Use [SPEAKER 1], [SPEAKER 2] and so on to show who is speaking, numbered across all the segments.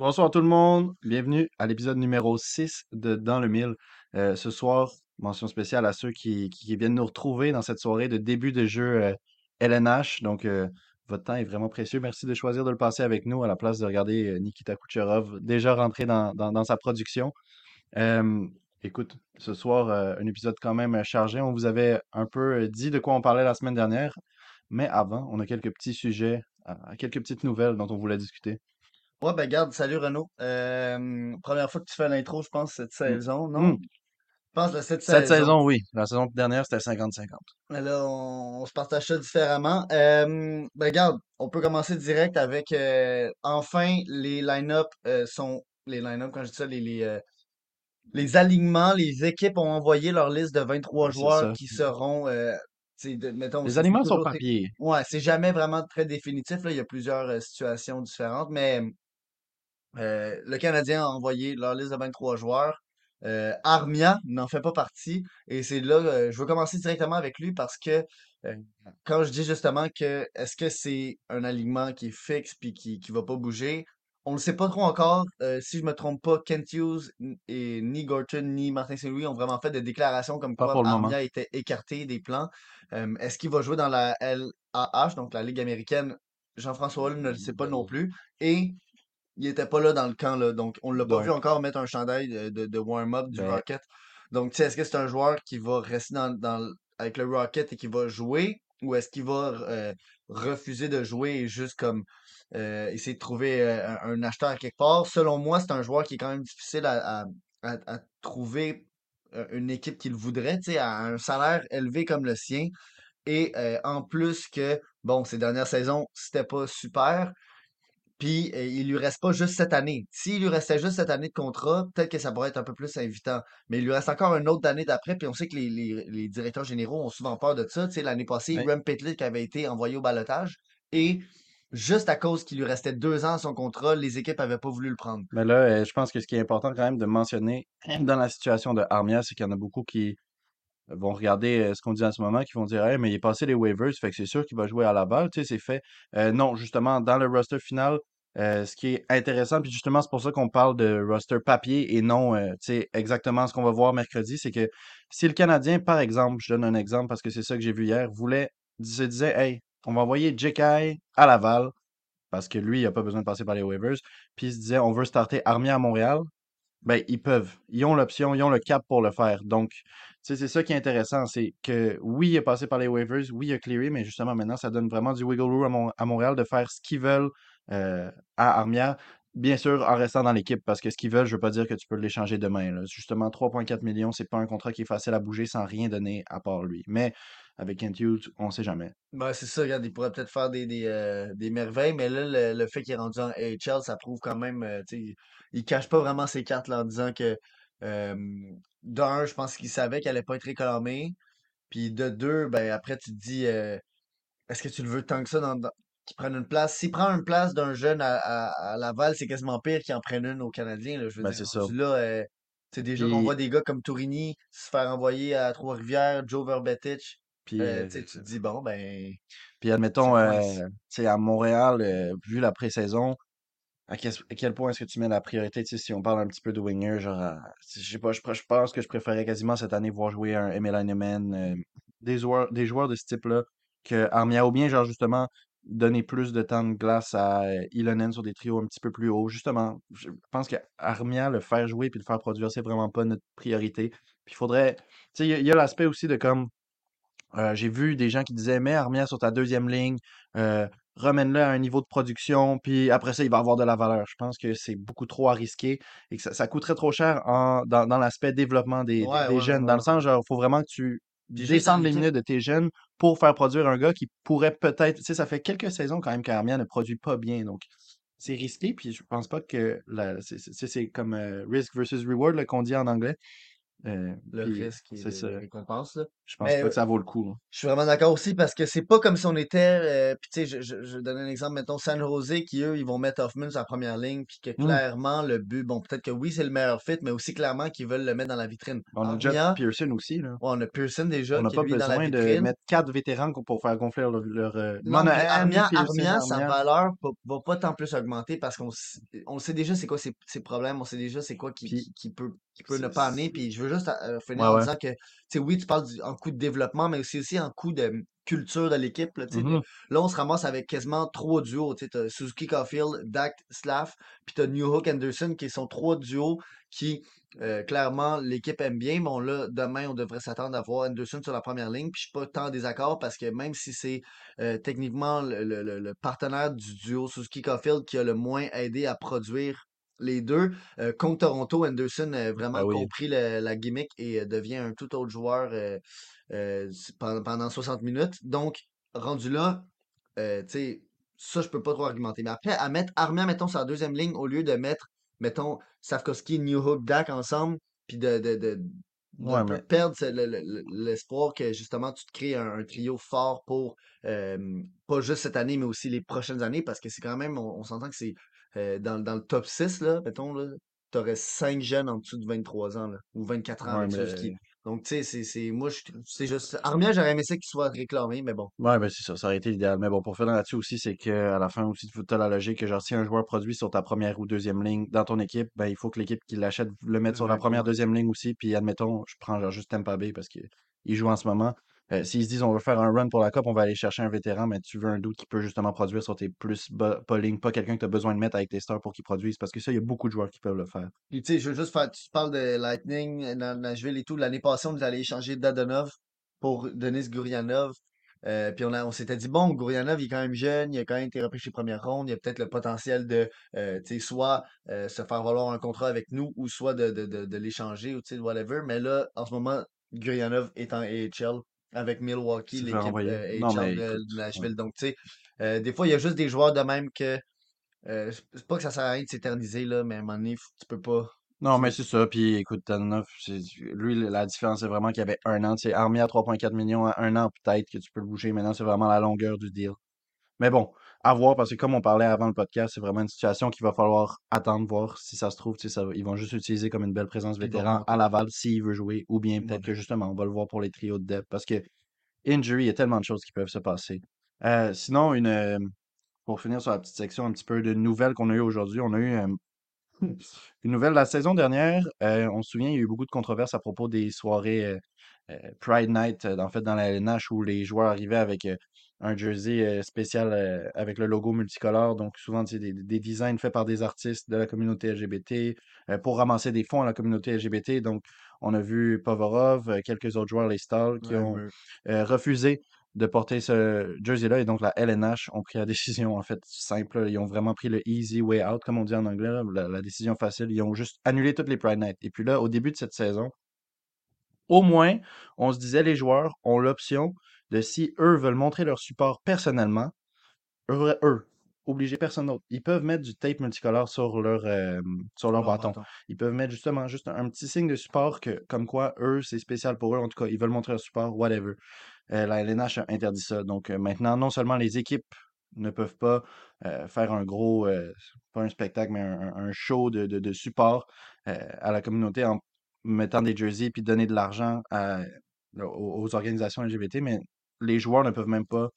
[SPEAKER 1] Bonsoir tout le monde, bienvenue à l'épisode numéro 6 de Dans le Mille. Euh, ce soir, mention spéciale à ceux qui, viennent nous retrouver dans cette soirée de début de jeu euh, LNH. Donc, euh, votre temps est vraiment précieux. Merci de choisir de le passer avec nous à la place de regarder euh, Nikita Kucherov déjà rentré dans, sa production. Euh, écoute, ce soir, euh, un épisode quand même euh, chargé. On vous avait un peu euh, dit de quoi on parlait la semaine dernière, mais avant, on a quelques petits sujets, euh, quelques petites nouvelles dont on voulait discuter.
[SPEAKER 2] Ouais, ben garde, salut Renaud. Euh, première fois que tu fais l'intro, je pense, cette
[SPEAKER 1] Mm.
[SPEAKER 2] saison, non?
[SPEAKER 1] Mm.
[SPEAKER 2] Je pense de cette
[SPEAKER 1] Cette
[SPEAKER 2] saison.
[SPEAKER 1] saison, oui. La saison dernière, c'était 50-50.
[SPEAKER 2] Mais là, on, on se partage ça différemment. Euh, ben garde, on peut commencer direct avec euh, enfin les line-up euh, sont les line-up quand je dis ça, les, les, euh, les alignements, les équipes ont envoyé leur liste de 23
[SPEAKER 1] Ouais, c'est
[SPEAKER 2] joueurs qui seront euh, tu sais, de- mettons,
[SPEAKER 1] Les aliments sont papier.
[SPEAKER 2] Ouais, c'est jamais vraiment très définitif, là. Il y a plusieurs euh, situations différentes, mais Euh, le Canadien a envoyé leur liste de 23 joueurs. Euh, Armia n'en fait pas partie. Et c'est là, euh, je veux commencer directement avec lui parce que quand je dis justement que est-ce que c'est un alignement qui est fixe puis qui qui va pas bouger, on ne sait pas trop encore. Si je me trompe pas, Kent Hughes et ni Gorton ni Martin Saint-Louis ont vraiment fait des déclarations comme quoi
[SPEAKER 1] le moment.
[SPEAKER 2] Armia était écarté des plans. Est-ce qu'il va jouer dans la LAH, donc la Ligue américaine? Jean-François Holl ne le sait pas non plus. Et il était pas là dans le camp, là. Donc, on l'a pas vu encore mettre un chandail de, de, de warm-up du
[SPEAKER 1] ben,
[SPEAKER 2] Rocket. Donc, tu sais, est-ce que c'est un joueur qui va rester dans, dans avec le Rocket et qui va jouer ou est-ce qu'il va euh, refuser de jouer et juste comme euh, essayer de trouver euh, un, un acheteur à quelque part? Selon moi, c'est un joueur qui est quand même difficile à, à, à- à trouver une équipe qui le voudrait, tu sais, à un salaire élevé comme le sien. Et en plus que, bon, ces dernières saisons, c'était pas super. Puis, euh, il lui reste pas juste cette année. S'il lui restait juste cette année de contrat, peut-être que ça pourrait être un peu plus invitant. Mais il lui reste encore une autre année d'après. Puis on sait que les, les- les directeurs généraux ont souvent peur de ça. Tu sais, l'année passée,
[SPEAKER 1] mais,
[SPEAKER 2] Rem Pitlick avait été envoyé au balotage. Et juste à cause qu'il lui restait deux ans à son contrat, les équipes avaient pas voulu le prendre.
[SPEAKER 1] mais là, euh, je pense que ce qui est important quand même de mentionner dans la situation de Armia, c'est qu'il y en a beaucoup qui vont regarder euh, ce qu'on dit en ce moment, qui vont dire Hey, mais il est passé les waivers, fait que c'est sûr qu'il va jouer à la balle, tu sais, c'est fait. Euh, non, justement, dans le roster final, euh, ce qui est intéressant, puis justement, c'est pour ça qu'on parle de roster papier et non, euh, tu sais, exactement ce qu'on va voir mercredi, c'est que si le Canadien, par exemple, je donne un exemple parce que c'est ça que j'ai vu hier, voulait, se disait Hey, on va envoyer Jekai à Laval, parce que lui, il n'a pas besoin de passer par les waivers, puis il se disait On veut starter Armia à Montréal, ben, ils peuvent. Ils ont l'option, ils ont le cap pour le faire. Donc, c'est ça qui est intéressant, c'est que oui, il est passé par les waivers, oui, il a clearé, mais justement, maintenant, ça donne vraiment du wiggle room à, Mon- à Montréal de faire ce qu'ils veulent euh, à Armia. Bien sûr, en restant dans l'équipe, parce que ce qu'ils veulent, je veux pas dire que tu peux l'échanger demain. Justement, 3,4 millions, c'est pas un contrat qui est facile à bouger sans rien donner à part lui. Mais avec Kent Hughes, on sait jamais.
[SPEAKER 2] Ben, c'est ça, regarde, il pourrait peut-être faire des, des, euh, des merveilles, mais là, le, le fait qu'il est rendu en AHL, ça prouve quand même, euh, tu sais, il, cache pas vraiment ses cartes là, en disant que, euh, d'un, je pense qu'il savait qu'elle allait pas être réclamée, puis de deux, ben après, tu te dis, euh, est-ce que tu le veux tant que ça dans, dans- qu'il prenne une place? S'il prend une place d'un jeune à, à, à Laval, c'est quasiment pire qu'il en prenne une au Canadien, là, je veux
[SPEAKER 1] Ben,
[SPEAKER 2] dire,
[SPEAKER 1] c'est
[SPEAKER 2] là, euh, déjà qu'on voit des gars comme Tourini se faire envoyer à Trois-Rivières, Joe Verbetic,
[SPEAKER 1] puis,
[SPEAKER 2] euh,
[SPEAKER 1] euh,
[SPEAKER 2] tu te dis, bon, ben,
[SPEAKER 1] puis admettons, euh, tu sais, à Montréal, euh, vu la pré-saison, À quel, à quel point est-ce que tu mets la priorité, tu sais, si on parle un petit peu de winger, genre, je sais pas, je, pense que je préférais quasiment cette année voir jouer un Emil Heinemann, des joueurs, des joueurs de ce type-là, que Armia, ou bien, genre, justement, donner plus de temps de glace à Ilonen sur des trios un petit peu plus hauts. Justement, je pense que Armia, le faire jouer puis le faire produire, c'est vraiment pas notre priorité. Puis il faudrait, tu sais, il y a, il y a l'aspect aussi de comme, euh, j'ai vu des gens qui disaient, mets Armia sur ta deuxième ligne, euh, remène-le à un niveau de production, puis après ça, il va avoir de la valeur. Je pense que c'est beaucoup trop à risquer et que ça, ça coûterait trop cher en, dans, dans l'aspect développement des, des,
[SPEAKER 2] Ouais,
[SPEAKER 1] des
[SPEAKER 2] ouais,
[SPEAKER 1] jeunes.
[SPEAKER 2] ouais,
[SPEAKER 1] Dans le sens, genre, il faut vraiment que tu descendes les minutes de tes jeunes pour faire produire un gars qui pourrait peut-être. Tu sais, ça fait quelques saisons quand même qu'Armia ne produit pas bien. Donc, c'est risqué, puis je pense pas que c'est, comme euh, risk versus reward qu'on dit en anglais. Euh,
[SPEAKER 2] Le
[SPEAKER 1] puis
[SPEAKER 2] risque et
[SPEAKER 1] c'est
[SPEAKER 2] le-
[SPEAKER 1] ça.
[SPEAKER 2] la récompense, là.
[SPEAKER 1] Je pense
[SPEAKER 2] Mais
[SPEAKER 1] pas que ça vaut le coup. là.
[SPEAKER 2] Je suis vraiment d'accord aussi parce que c'est pas comme si on était. euh, puis tu sais, je, je, je donne un exemple, mettons San Jose qui eux, ils vont mettre Hoffman sur la première ligne, puis que
[SPEAKER 1] Hmm.
[SPEAKER 2] clairement le but, bon, peut-être que oui, c'est le meilleur fit, mais aussi clairement qu'ils veulent le mettre dans la vitrine.
[SPEAKER 1] On a déjà Pearson aussi. Là.
[SPEAKER 2] ouais, on a Pearson déjà
[SPEAKER 1] On n'a pas
[SPEAKER 2] lui
[SPEAKER 1] besoin de mettre quatre vétérans pour faire gonfler leur. leur euh,
[SPEAKER 2] Non, mais Armia, Armia, sa valeur va, va pas tant plus augmenter parce qu'on on sait déjà c'est quoi ses, ses problèmes, on sait déjà c'est quoi qui,
[SPEAKER 1] Puis
[SPEAKER 2] qui, qui peut, qui peut ne pas amener. Puis je veux juste euh, finir
[SPEAKER 1] Ouais,
[SPEAKER 2] en
[SPEAKER 1] ouais.
[SPEAKER 2] disant que, tu sais, oui, tu parles du, en coup de développement, mais aussi, aussi en coup de culture de l'équipe. Là, tu
[SPEAKER 1] Mhm.
[SPEAKER 2] là, on se ramasse avec quasiment trois duos. Tu t'as Suzuki Caulfield, Dak Slav, puis t'as New Hook Anderson qui sont trois duos qui, euh, clairement, l'équipe aime bien. Bon, là, demain, on devrait s'attendre à voir Anderson sur la première ligne. Puis je suis pas tant en désaccord parce que même si c'est euh, techniquement le, le- le- le partenaire du duo Suzuki Caulfield qui a le moins aidé à produire les deux, euh, contre Toronto, Anderson a vraiment
[SPEAKER 1] oui.
[SPEAKER 2] compris le- la gimmick et devient un tout autre joueur euh, pendant, pendant 60 minutes. Donc, rendu là, tu sais, ça, je peux pas trop argumenter. Mais après, à mettre Armia, mettons, sur la deuxième ligne, au lieu de mettre, mettons, Safkowski, New Hook, Dak ensemble, puis de, de, de, de
[SPEAKER 1] Ouais,
[SPEAKER 2] un peu
[SPEAKER 1] mais
[SPEAKER 2] perdre l'espoir que, justement, tu te crées un, un trio fort pour, euh, pas juste cette année, mais aussi les prochaines années, parce que c'est quand même, on, on s'entend que c'est euh, dans, dans le top 6, là, mettons, là, t'aurais 5 jeunes en dessous de 23 ans, là, ou 24 ans
[SPEAKER 1] ouais, mais
[SPEAKER 2] Suzuki. Donc, tu sais, c'est, c'est, moi, je, c'est juste, Armia, j'aurais aimé ça qu'il soit réclamé, mais bon.
[SPEAKER 1] Ouais, ben c'est ça, ça aurait été l'idéal. Mais bon, pour finir là-dessus aussi, c'est qu'à la fin aussi, tu as la logique que genre si un joueur produit sur ta première ou deuxième ligne dans ton équipe, ben il faut que l'équipe qui l'achète le mette sur la première, deuxième ligne aussi. Puis admettons, je prends genre juste Tampa Bay parce qu'il joue en ce moment. Euh, S'ils se disent on veut faire un run pour la Coupe, on va aller chercher un vétéran, mais tu veux un doute qui peut justement produire sur tes plus bas, pas quelqu'un que tu as besoin de mettre avec tes stars pour qu'ils produisent. Parce que ça, il y a beaucoup de joueurs qui peuvent le faire.
[SPEAKER 2] Tu sais, je veux juste faire, tu parles de Lightning, euh, Na- Nashville et tout. L'année passée, on est allé échanger Dadonov pour Denis Gourianov. Euh, puis on, on s'était dit, bon, Gourianov, il est quand même jeune, il a quand même été repêché première ronde, il a peut-être le potentiel de, euh, soit se faire valoir un contrat avec nous, ou soit de, de, de, de l'échanger, ou whatever. Mais là, en ce moment, Gourianov est en AHL avec Milwaukee, l'équipe euh, de. Nashville. Donc, tu sais, euh, des fois, il y a juste des joueurs de même que, euh, c'est pas que ça sert à rien de s'éterniser, là, mais à un moment donné, tu peux pas.
[SPEAKER 1] Non, mais c'est ça. Puis écoute, Tanoff, c'est lui, la différence, c'est vraiment qu'il y avait un an. C'est armé à 3,4 millions à un an, peut-être que tu peux le bouger. Maintenant, c'est vraiment la longueur du deal. Mais bon, à voir, parce que comme on parlait avant le podcast, c'est vraiment une situation qu'il va falloir attendre, voir si ça se trouve. Ça, ils vont juste utiliser comme une belle présence vétéran à Laval s'il veut jouer, ou bien
[SPEAKER 2] Ouais.
[SPEAKER 1] peut-être que justement, on va le voir pour les trios de depth. Parce que injury, il y a tellement de choses qui peuvent se passer. Euh, sinon, une, euh, pour finir sur la petite section un petit peu de nouvelles qu'on a eues aujourd'hui, on a eu euh, une nouvelle, la saison dernière, on se souvient, il y a eu beaucoup de controverses à propos des soirées Pride Night, en fait, dans la LNH, où les joueurs arrivaient avec un jersey euh, spécial euh, avec le logo multicolore, donc souvent tu sais, des, des designs faits par des artistes de la communauté LGBT euh, pour ramasser des fonds à la communauté LGBT. Donc, on a vu Povorov, quelques autres joueurs, les Stars, qui ont refusé de porter ce jersey-là. Et donc, la LNH ont pris la décision, en fait, simple. Ils ont vraiment pris le easy way out, comme on dit en anglais, là, la, la décision facile. Ils ont juste annulé toutes les Pride Night. Et puis là, au début de cette saison, au moins, on se disait, les joueurs ont l'option de si eux veulent montrer leur support personnellement, eux, eux obliger personne d'autre. Ils peuvent mettre du tape multicolore sur leur, euh, sur leur
[SPEAKER 2] Leur
[SPEAKER 1] bâton.
[SPEAKER 2] bâton.
[SPEAKER 1] Ils peuvent mettre justement juste un, un petit signe de support que, comme quoi, eux, c'est spécial pour eux. En tout cas, ils veulent montrer leur support, whatever. Euh, la LNH a interdit ça. Donc euh, maintenant, non seulement les équipes ne peuvent pas faire un gros, pas un spectacle, mais un, show de, de- de support à la communauté en mettant des jerseys puis donner de l'argent aux organisations LGBT, mais les joueurs ne peuvent même pas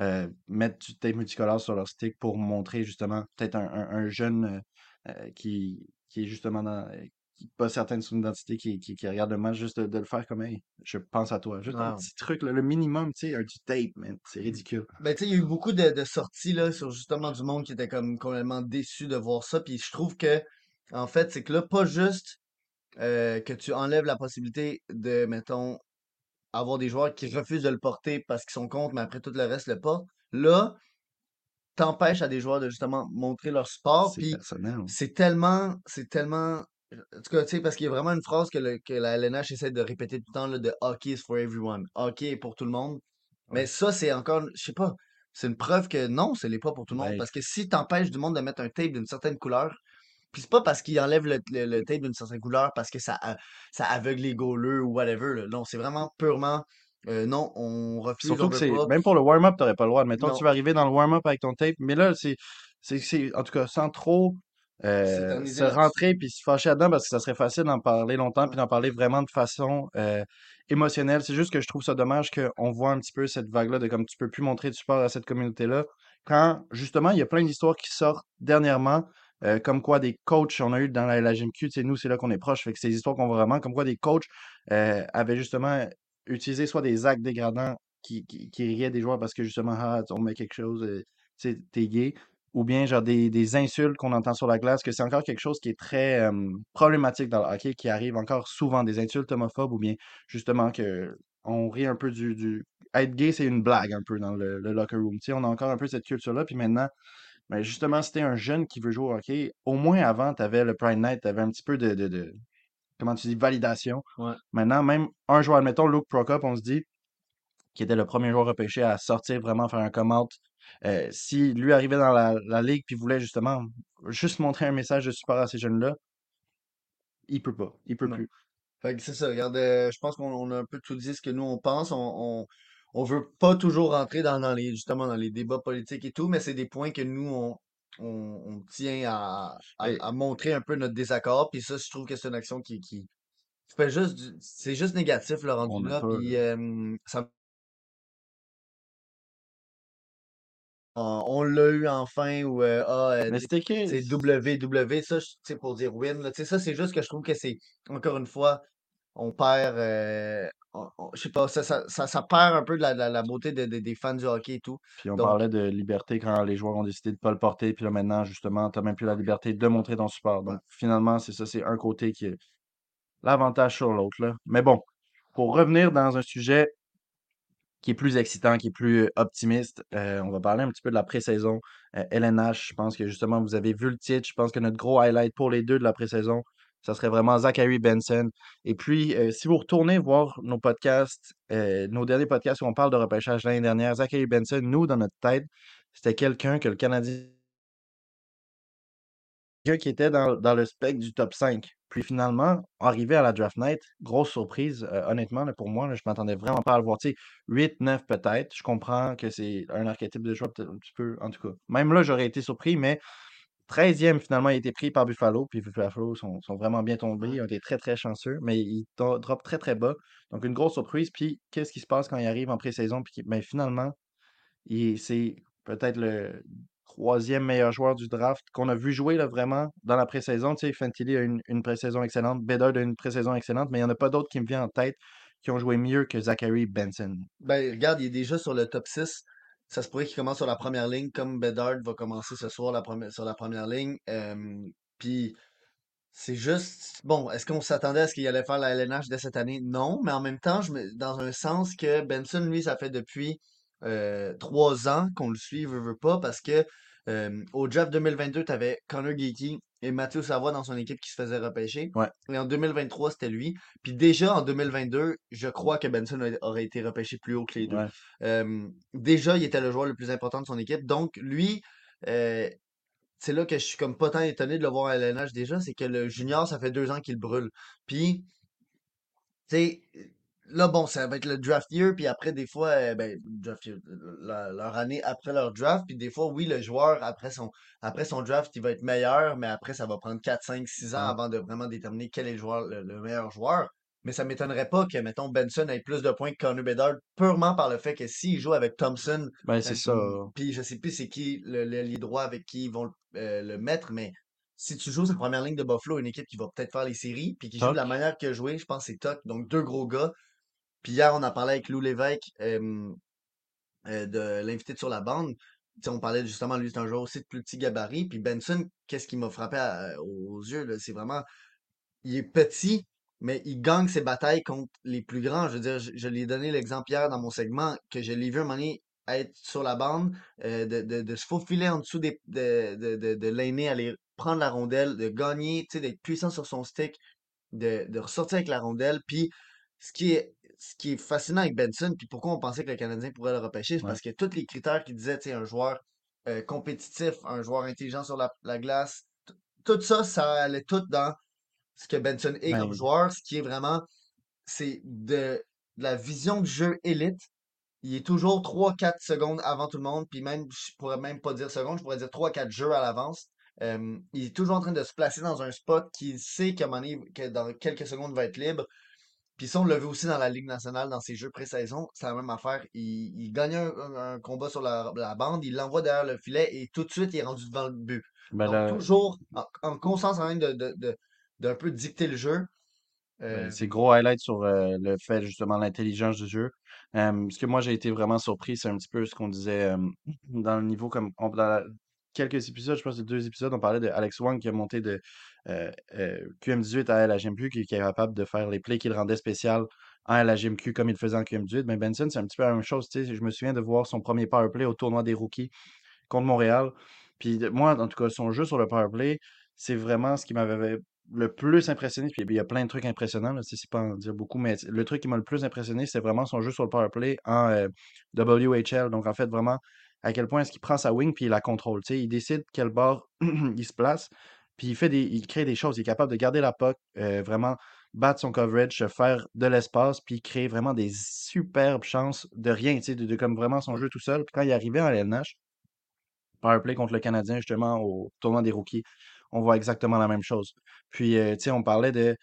[SPEAKER 1] euh, mettre du tape multicolore sur leur stick pour montrer justement peut-être un, un- un jeune euh, euh, qui, qui est justement dans, qui pas certaines son identité, qui, qui, qui regarde le match, juste de, de le faire comme hey, je pense à toi. Juste un petit truc, là, le minimum, tu sais, un du tape, man. C'est ridicule.
[SPEAKER 2] Ben, tu sais, il y a eu beaucoup de, de sorties là, sur justement du monde qui était comme complètement déçu de voir ça. Puis je trouve que, en fait, c'est que là, pas juste euh, que tu enlèves la possibilité de, mettons, avoir des joueurs qui refusent de le porter parce qu'ils sont contre, mais après tout le reste le portent. Là, t'empêches à des joueurs de justement montrer leur sport.
[SPEAKER 1] C'est personnel.
[SPEAKER 2] c'est tellement, c'est tellement. En tout cas, tu sais, parce qu'il y a vraiment une phrase que, le- que la LNH essaie de répéter tout le temps là, de hockey is for everyone. Hockey est pour tout le monde. Mais ça, c'est encore, je sais pas, c'est une preuve que non, ce n'est pas pour tout le monde.
[SPEAKER 1] Ben,
[SPEAKER 2] Parce que si t'empêches du monde de mettre un tape d'une certaine couleur, puis c'est pas parce qu'il enlève le, le- le tape d'une certaine couleur parce que ça, a- ça aveugle les goalers ou whatever. là. Non, c'est vraiment purement euh, non, on refuse,
[SPEAKER 1] Surtout
[SPEAKER 2] on
[SPEAKER 1] que c'est, même pour le warm-up, t'aurais pas le droit. Admettons,
[SPEAKER 2] Non,
[SPEAKER 1] tu vas arriver dans le warm-up avec ton tape, mais là, c'est, en tout cas, sans trop euh, se rentrer puis se fâcher là-dedans parce que ça serait facile d'en parler longtemps puis d'en parler vraiment de façon euh, émotionnelle. C'est juste que je trouve ça dommage qu'on voit un petit peu cette vague-là de comme tu peux plus montrer de support à cette communauté-là quand, justement, il y a plein d'histoires qui sortent dernièrement. Euh, comme quoi des coachs, on a eu dans la tu sais, nous, c'est là qu'on est proche, fait que c'est des histoires qu'on voit vraiment, comme quoi des coachs euh, avaient justement utilisé soit des actes dégradants qui, qui, riaient des joueurs parce que justement, ah, on met quelque chose, euh, tu t'es gay, ou bien genre des, insultes qu'on entend sur la glace, que c'est encore quelque chose qui est très problématique dans le hockey, qui arrive encore souvent, des insultes homophobes, ou bien justement que on rit un peu du, du... Être gay, c'est une blague un peu dans le, locker room. Tu sais, on a encore un peu cette culture-là, puis maintenant, ben justement, si t'es un jeune qui veut jouer au hockey, au moins avant, t'avais le Pride Night, t'avais un petit peu de, de, de- comment tu dis, validation.
[SPEAKER 2] Ouais.
[SPEAKER 1] Maintenant, même un joueur, admettons, Luke Prokop, on se dit, qui était le premier joueur repêché à sortir vraiment faire un come-out. Euh, si lui arrivait dans la, la ligue puis voulait justement juste montrer un message de support à ces jeunes-là, il peut pas. Il peut
[SPEAKER 2] Non.
[SPEAKER 1] plus.
[SPEAKER 2] Fait que c'est ça, regarde, euh, je pense qu'on on a un peu tout dit ce que nous on pense. On, on, on veut pas toujours rentrer dans, dans les justement dans les débats politiques et tout, mais c'est des points que nous on, on, on tient à, à, montrer un peu notre désaccord. Puis ça, je trouve que c'est une action qui, qui fait juste c'est juste négatif le rendu là. Puis euh, ça on, l'a eu enfin ou euh, ah, euh, c'est WW, ça, sais, pour dire win. là. Ça, c'est juste que je trouve que c'est encore une fois on perd, euh, on- on- je sais pas, ça, ça, ça, ça perd un peu de la, la, la beauté de- de- des fans du hockey et tout.
[SPEAKER 1] Puis on
[SPEAKER 2] Donc,
[SPEAKER 1] parlait de liberté quand les joueurs ont décidé de pas le porter. Puis là maintenant, justement, t'as même plus la liberté de montrer ton support.
[SPEAKER 2] ouais.
[SPEAKER 1] Donc finalement, c'est ça, c'est un côté qui est l'avantage sur l'autre, là. Mais bon, pour revenir dans un sujet qui est plus excitant, qui est plus euh, optimiste. Euh, on va parler un petit peu de la pré-saison. Euh, LNH, je pense que justement, vous avez vu le titre. Je pense que notre gros highlight pour les deux de la pré-saison, ça serait vraiment Zachary Benson. Et puis, euh, si vous retournez voir nos podcasts, euh, nos derniers podcasts où on parle de repêchage l'année dernière, Zachary Benson, nous, dans notre tête, c'était quelqu'un que le Canadien qui était dans, dans le spectre du top 5. Puis finalement, arrivé à la draft night, grosse surprise, euh, honnêtement, pour moi, là, je m'attendais vraiment pas à le voir. Tu sais, 8, 9 peut-être. Je comprends que c'est un archétype de joueur un petit peu, en tout cas. Même là, j'aurais été surpris, mais 13e, finalement, il a été pris par Buffalo. Puis Buffalo sont, sont vraiment bien tombés. Ils ont été très, très chanceux, mais ils droppent très, très bas. Donc, une grosse surprise. Puis, qu'est-ce qui se passe quand il arrive en pré-saison? Puis, ben, finalement, il- c'est peut-être le troisième meilleur joueur du draft qu'on a vu jouer là, vraiment dans la pré-saison. Tu sais, Fantilli a une, une pré-saison excellente, Bedard a une pré-saison excellente, mais il n'y en a pas d'autres qui me viennent en tête qui ont joué mieux que Zachary Benson.
[SPEAKER 2] Ben, regarde, il est déjà sur le top 6. Ça se pourrait qu'il commence sur la première ligne, comme Bedard va commencer ce soir sur la première ligne. Puis, c'est juste, bon, est-ce qu'on s'attendait à ce qu'il allait faire la LNH dès cette année? Non, mais en même temps, dans un sens que Benson, lui, ça fait depuis trois ans qu'on le suit, veut, veut pas, parce que euh, au draft 2022, tu avais Connor Geeky et Mathieu Savoie dans son équipe qui se faisait repêcher.
[SPEAKER 1] Ouais.
[SPEAKER 2] Et en 2023, c'était lui. Puis déjà en 2022, je crois que Benson a- aurait été repêché plus haut que les deux.
[SPEAKER 1] Ouais.
[SPEAKER 2] Euh, déjà, il était le joueur le plus important de son équipe. Donc, lui, euh, c'est là que je suis comme pas tant étonné de le voir à LNH déjà, c'est que le junior, ça fait deux ans qu'il brûle. Puis, tu sais, là, bon, ça va être le draft year, puis après, des fois, euh, ben, draft year, leur année après leur draft, puis des fois, oui, le joueur, après son, après son draft, il va être meilleur, mais après, ça va prendre 4, 5, 6 ans
[SPEAKER 1] Ouais.
[SPEAKER 2] avant de vraiment déterminer quel est le joueur, le, le meilleur joueur. Mais ça m'étonnerait pas que, mettons, Benson ait plus de points que Connor Bedard, purement par le fait que s'il joue avec Thompson,
[SPEAKER 1] Ben, c'est ça.
[SPEAKER 2] euh, puis je sais plus c'est qui le l'ailier droit avec qui ils vont le, euh, le mettre, mais si tu joues sur la première ligne de Buffalo, une équipe qui va peut-être faire les séries, puis qui joue de la manière qu'il a joué, je pense que c'est Tuck, donc deux gros gars. Puis hier, on a parlé avec Lou Lévesque euh, de l'invité sur la bande. On parlait justement, lui, c'est un joueur aussi de plus petit gabarit. Puis Benson, qu'est-ce qui m'a frappé aux yeux, c'est vraiment, il est petit, mais il gagne ses batailles contre les plus grands. Je veux dire, je, je l'ai donné l'exemple hier dans mon segment, que je l'ai vu un moment donné être sur la bande, de, se faufiler en dessous des, de, de, l'aîné, aller prendre la rondelle, de gagner, d'être puissant sur son stick, de, de ressortir avec la rondelle. Puis, ce qui est, ce qui est fascinant avec Benson, puis pourquoi on pensait que le Canadien pourrait le repêcher, c'est
[SPEAKER 1] Ouais.
[SPEAKER 2] parce que tous les critères qu'il disait, tu un joueur euh, compétitif, un joueur intelligent sur la, la glace, tout ça, ça allait tout dans ce que Benson est comme
[SPEAKER 1] Ben,
[SPEAKER 2] joueur, ce qui est vraiment, c'est de, de la vision de jeu élite. Il est toujours 3-4 secondes avant tout le monde, puis même, je pourrais même pas dire secondes, je pourrais dire 3-4 jeux à l'avance. Euh, il est toujours en train de se placer dans un spot qu'il sait qu'à un moment donné, que dans quelques secondes, il va être libre. Puis ça, on l'a vu aussi dans la Ligue nationale, dans ses jeux pré-saison, c'est la même affaire. Il, il gagne un, combat sur la, la bande, il l'envoie derrière le filet et tout de suite, il est rendu devant le but.
[SPEAKER 1] ben
[SPEAKER 2] Donc,
[SPEAKER 1] là,
[SPEAKER 2] toujours en, en constance en train de, de, de- d'un peu dicter le jeu.
[SPEAKER 1] ben,
[SPEAKER 2] Euh,
[SPEAKER 1] c'est gros highlight sur euh, le fait justement l'intelligence du jeu. Euh, ce que moi j'ai été vraiment surpris, c'est un petit peu ce qu'on disait dans le niveau comme on- dans la- quelques épisodes, je pense que deux épisodes, on parlait de Alex Wang qui a monté de euh, euh, QM18 à LHMQ, qui, qui est capable de faire les plays qui le rendaient spécial en LHMQ comme il le faisait en QM18. Mais Benson, c'est un petit peu la même chose. Je me souviens de voir son premier power play au tournoi des rookies contre Montréal. Puis de- moi, en tout cas, son jeu sur le power play, c'est vraiment ce qui m'avait le plus impressionné. Puis il y a plein de trucs impressionnants, là, c'est pas en dire beaucoup, mais le truc qui m'a le plus impressionné, c'est vraiment son jeu sur le power play en euh, WHL. Donc en fait, vraiment, à quel point est-ce qu'il prend sa wing puis il la contrôle. Il décide quel bord il se place, puis il fait il crée des choses. Il est capable de garder la puck, euh, vraiment battre son coverage, faire de l'espace, puis créer vraiment des superbes chances de rien, de, de comme vraiment son jeu tout seul. Puis quand il est arrivé en LNH, powerplay contre le Canadien, justement, au tournoi des rookies, on voit exactement la même chose. Puis, euh, tu sais, on parlait de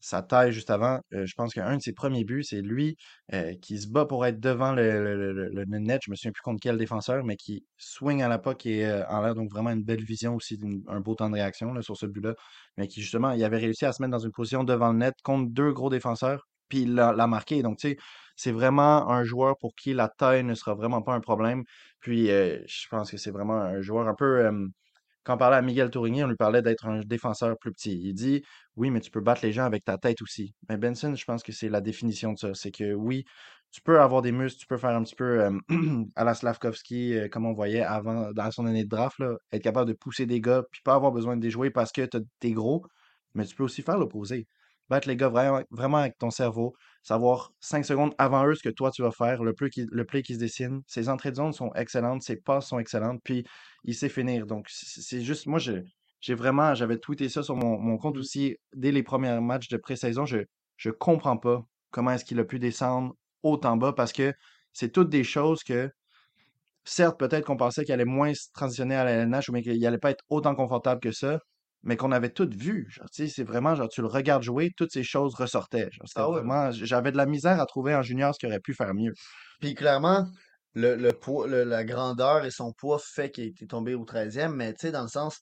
[SPEAKER 1] sa taille juste avant. je pense qu'un de ses premiers buts, c'est lui qui se bat pour être devant le, net. Je me souviens plus contre quel défenseur, mais qui swing à la puck et euh, en l'air. Donc, vraiment une belle vision aussi, un beau temps de réaction là, sur ce but-là. Mais qui, justement, il avait réussi à se mettre dans une position devant le net contre deux gros défenseurs, puis il l'a marqué. Donc, tu sais, c'est vraiment un joueur pour qui la taille ne sera vraiment pas un problème. Puis, je pense que c'est vraiment un joueur un peu. Quand on parlait à Miguel Tourigny, on lui parlait d'être un défenseur plus petit. Il dit oui, mais tu peux battre les gens avec ta tête aussi. Mais Benson, je pense que c'est la définition de ça. C'est que oui, tu peux avoir des muscles, tu peux faire un petit peu euh, à la Slavkovski, euh, comme on voyait avant, dans son année de draft, là, être capable de pousser des gars, puis pas avoir besoin de les jouer parce que t'as- t'es gros. Mais tu peux aussi faire l'opposé. Battre les gars vraiment, avec ton cerveau, savoir cinq secondes avant eux ce que toi tu vas faire, le play qui, se dessine. Ses entrées de zone sont excellentes, ses passes sont excellentes, puis il sait finir. Donc, c'est juste, moi, j'ai vraiment, j'avais tweeté ça sur mon, compte aussi dès les premiers matchs de pré-saison. Je, je comprends pas comment est-ce qu'il a pu descendre autant bas parce que c'est toutes des choses que, certes, peut-être qu'on pensait qu'il allait moins se transitionner à la LNH ou mais qu'il allait pas être autant confortable que ça, mais qu'on avait toutes vues. Genre, c'est vraiment, genre, tu le regardes jouer, toutes ces choses ressortaient. Genre, c'était
[SPEAKER 2] ah ouais.
[SPEAKER 1] vraiment, j'avais de la misère à trouver en junior ce qu'il aurait pu faire mieux.
[SPEAKER 2] Puis clairement, le, le poids, le- la grandeur et son poids fait qu'il est tombé au 13e, mais tu sais, dans le sens,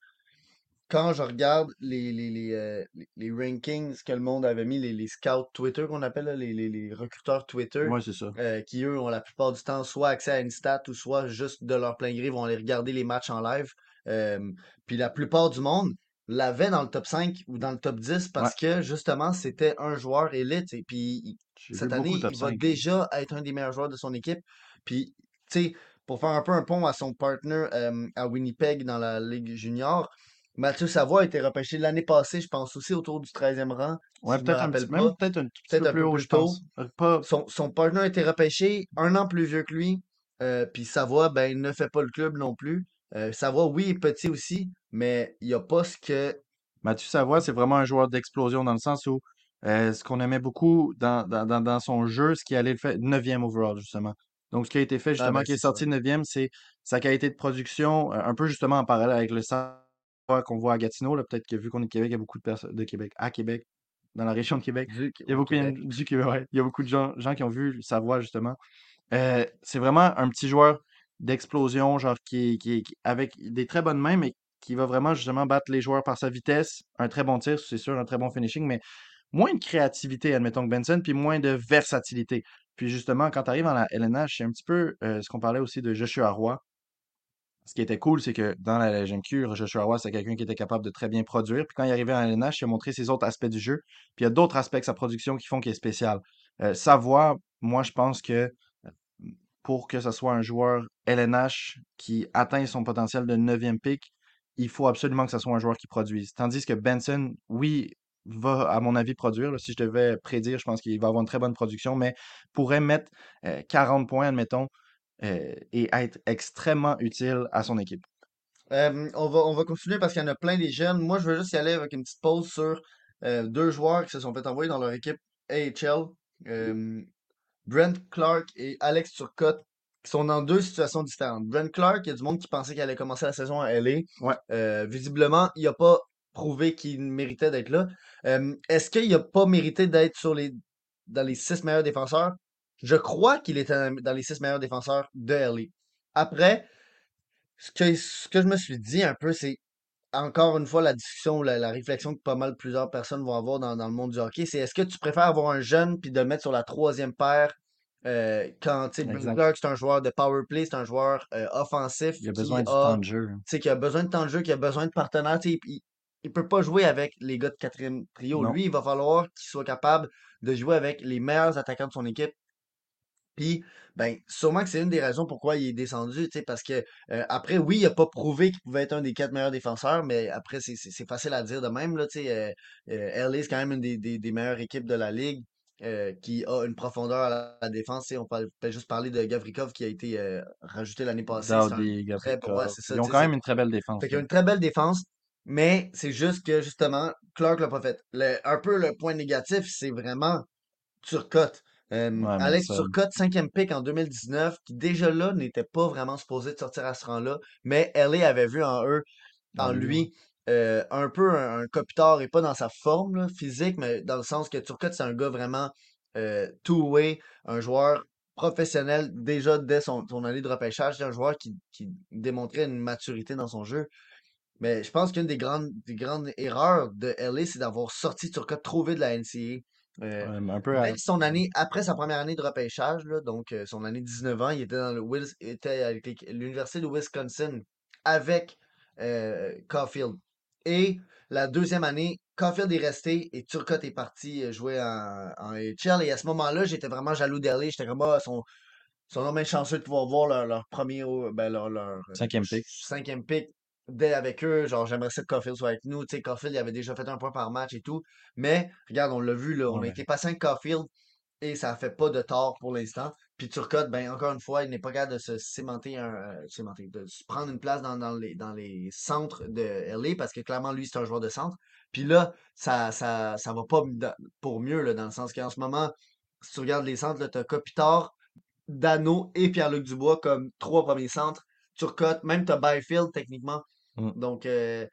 [SPEAKER 2] quand je regarde les, les, les, euh, les- rankings que le monde avait mis, les, les scouts Twitter qu'on appelle, là, les, les, les recruteurs Twitter,
[SPEAKER 1] Ouais, c'est ça.
[SPEAKER 2] euh, qui eux ont la plupart du temps soit accès à une stat ou soit juste de leur plein gré vont aller regarder les matchs en live. Euh, puis la plupart du monde l'avait dans le top 5 ou dans le top 10
[SPEAKER 1] Ouais,
[SPEAKER 2] parce que justement c'était un joueur élite et puis cette année il va
[SPEAKER 1] 5.
[SPEAKER 2] déjà être un des meilleurs joueurs de son équipe. Puis tu sais, pour faire un peu un pont à son partner euh, à Winnipeg dans la Ligue junior, Mathieu Savoie a été repêché l'année passée, je pense aussi autour du 13e rang,
[SPEAKER 1] Ouais,
[SPEAKER 2] si
[SPEAKER 1] peut-être un petit, même peut-être un petit peu
[SPEAKER 2] un
[SPEAKER 1] plus haut, je pense. Euh, Pas,
[SPEAKER 2] Son, son partner a été repêché un an plus vieux que lui. euh, puis Savoie, ben, il ne fait pas le club non plus. Euh, Savoie, oui, est petit aussi, mais il n'y a pas ce que.
[SPEAKER 1] Mathieu Savoie, c'est vraiment un joueur d'explosion dans le sens où euh, ce qu'on aimait beaucoup dans, dans, dans, son jeu, ce qui allait le faire, 9e overall, justement. Donc, ce qui a été fait,
[SPEAKER 2] Ah,
[SPEAKER 1] justement,
[SPEAKER 2] ben,
[SPEAKER 1] qui est sorti 9e, c'est sa qualité de production, euh, un peu justement en parallèle avec le Savoie qu'on voit à Gatineau. Peut-être que vu qu'on est de Québec, il y a beaucoup de personnes de Québec, à Québec, dans la région de Québec.
[SPEAKER 2] Du
[SPEAKER 1] Il y a
[SPEAKER 2] au
[SPEAKER 1] beaucoup,
[SPEAKER 2] Québec.
[SPEAKER 1] du ouais. Il y a beaucoup de gens, gens qui ont vu Savoie, justement. Euh, c'est vraiment un petit joueur d'explosion, genre qui, qui, qui- avec des très bonnes mains, mais qui va vraiment justement battre les joueurs par sa vitesse, un très bon tir, c'est sûr, un très bon finishing, mais moins de créativité, admettons que Benson, puis moins de versatilité. Puis justement, quand tu arrives dans la LNH, c'est un petit peu euh, ce qu'on parlait aussi de Joshua Roy. Ce qui était cool, c'est que dans la LGMQ, Joshua Roy, c'est quelqu'un qui était capable de très bien produire. Puis quand il est arrivé en LNH, il a montré ses autres aspects du jeu. Puis il y a d'autres aspects de sa production qui font qu'il est spécial. Euh, Savoie, moi, je pense que pour que ce soit un joueur LNH qui atteint son potentiel de 9e pick, il faut absolument que ce soit un joueur qui produise. Tandis que Benson, oui, va, à mon avis, produire. là. Si je devais prédire, je pense qu'il va avoir une très bonne production, mais pourrait mettre euh, 40 points, admettons, euh, et être extrêmement utile à son équipe.
[SPEAKER 2] Euh, on va, on va continuer parce qu'il y en a plein des jeunes. Moi, je veux juste y aller avec une petite pause sur euh, deux joueurs qui se sont fait envoyer dans leur équipe AHL. Euh, Brent Clark et Alex Turcotte, qui sont dans deux situations différentes. Brent Clark, il y a du monde qui pensait qu'il allait commencer la saison à LA.
[SPEAKER 1] Ouais.
[SPEAKER 2] Euh, visiblement, il n'a pas prouvé qu'il méritait d'être là. Euh, Est-ce qu'il n'a pas mérité d'être sur les dans les six meilleurs défenseurs? Je crois qu'il était dans les six meilleurs défenseurs de LA. Après, ce que, ce que je me suis dit un peu, c'est encore une fois la discussion, la, la réflexion que pas mal plusieurs personnes vont avoir dans, dans le monde du hockey, c'est est-ce que tu préfères avoir un jeune puis de le mettre sur la troisième paire euh, quand. Clark, c'est un joueur de power play, c'est un joueur euh, offensif
[SPEAKER 1] Il a besoin
[SPEAKER 2] a,
[SPEAKER 1] temps de jeu.
[SPEAKER 2] sais, qui a besoin de temps de jeu, qui a besoin de partenaires, il, il peut pas jouer avec les gars de quatrième trio.
[SPEAKER 1] Non.
[SPEAKER 2] Lui, il va falloir qu'il soit capable de jouer avec les meilleurs attaquants de son équipe. Puis, ben, sûrement que c'est une des raisons pourquoi il est descendu, parce que euh, après, oui, il a pas prouvé qu'il pouvait être un des quatre meilleurs défenseurs, mais après, c'est facile à dire de même, là, tu sais. Euh, euh, LA, c'est quand même une des, des, des meilleures équipes de la ligue euh, qui a une profondeur à la, défense. sais, On peut, peut juste parler de Gavrikov qui a été euh, rajouté l'année passée.
[SPEAKER 1] Dowdy,
[SPEAKER 2] très. Ouais, ça,
[SPEAKER 1] Ils ont quand même une très belle défense.
[SPEAKER 2] fait a
[SPEAKER 1] là.
[SPEAKER 2] une très belle défense, mais c'est juste que justement, Clark l'a pas fait. Le- un peu le point négatif, c'est vraiment Turcotte. Euh,
[SPEAKER 1] Ouais,
[SPEAKER 2] Alex
[SPEAKER 1] ça,
[SPEAKER 2] Turcotte, cinquième pick en 2019, qui déjà là n'était pas vraiment supposé de sortir à ce rang-là, mais LA avait vu en eux,
[SPEAKER 1] en lui,
[SPEAKER 2] euh, un peu un, un Kopitar et pas dans sa forme là, physique, mais dans le sens que Turcotte, c'est un gars vraiment euh, two-way, un joueur professionnel déjà dès son, son année de repêchage, un joueur qui, qui démontrait une maturité dans son jeu. Mais je pense qu'une des grandes, des grandes erreurs de LA, c'est d'avoir sorti Turcotte trop vite de la NCAA. Euh,
[SPEAKER 1] un peu à-
[SPEAKER 2] son année, après sa première année de repêchage, là, donc son année de 19 ans, il était dans le il était avec l'Université de Wisconsin avec Caulfield. Et la deuxième année, Caulfield est resté et Turcotte est parti euh, jouer en, en AHL. Et à ce moment-là, j'étais vraiment jaloux d'LA. J'étais comme, ah, son, sont vraiment chanceux de pouvoir voir leur, leur premier, ben, leur, leur euh,
[SPEAKER 1] cinquième pick.
[SPEAKER 2] cinquième pick dès avec eux. Genre, j'aimerais ça que Caulfield soit avec nous. Tu sais, Caulfield, il avait déjà fait un point par match et tout. Mais, regarde, on l'a vu, là, on
[SPEAKER 1] Ouais,
[SPEAKER 2] a été patient avec Caulfield et ça fait pas de tort pour l'instant. Puis Turcotte, ben, encore une fois, il n'est pas capable de se cimenter, un, euh, cimenter, de se prendre une place dans, dans les, dans les centres de LA parce que clairement, lui, c'est un joueur de centre. Puis là, ça, ça, ça va pas pour mieux, là, dans le sens qu'en ce moment, si tu regardes les centres, tu as Kopitar, Dano et Pierre-Luc Dubois comme trois premiers centres. Turcotte, même t'as Byfield techniquement.
[SPEAKER 1] Mm.
[SPEAKER 2] Donc euh,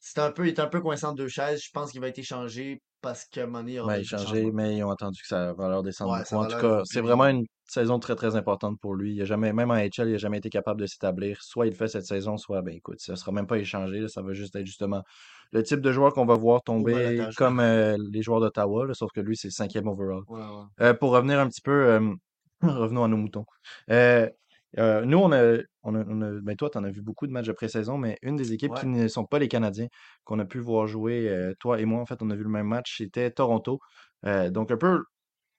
[SPEAKER 2] c'est un peu, il est un peu coincé entre deux chaises. Je pense qu'il va être échangé parce qu'à un moment donné, il y aura
[SPEAKER 1] Ben,
[SPEAKER 2] changements.
[SPEAKER 1] mais ils ont attendu que sa valeur descende
[SPEAKER 2] Ouais,
[SPEAKER 1] beaucoup.
[SPEAKER 2] sa
[SPEAKER 1] En tout cas,
[SPEAKER 2] va
[SPEAKER 1] c'est vraiment une saison très très importante pour lui. Il a jamais, même en HL, il n'a jamais été capable de s'établir. Soit il fait cette saison, soit ben écoute, ça sera même pas échangé. là, ça va juste être justement le type de joueur qu'on va voir tomber comme euh, les joueurs d'Ottawa, sauf que lui, c'est cinquième overall.
[SPEAKER 2] Ouais, ouais.
[SPEAKER 1] Euh, pour revenir un petit peu, euh, revenons à nos moutons. Euh, nous, on a, on a, on a- ben toi, tu en as vu beaucoup de matchs de pré-saison, mais une des équipes qui
[SPEAKER 2] Ouais.
[SPEAKER 1] ne sont pas les Canadiens, qu'on a pu voir jouer, euh, toi et moi, en fait, on a vu le même match, c'était Toronto. Euh, donc, un peu,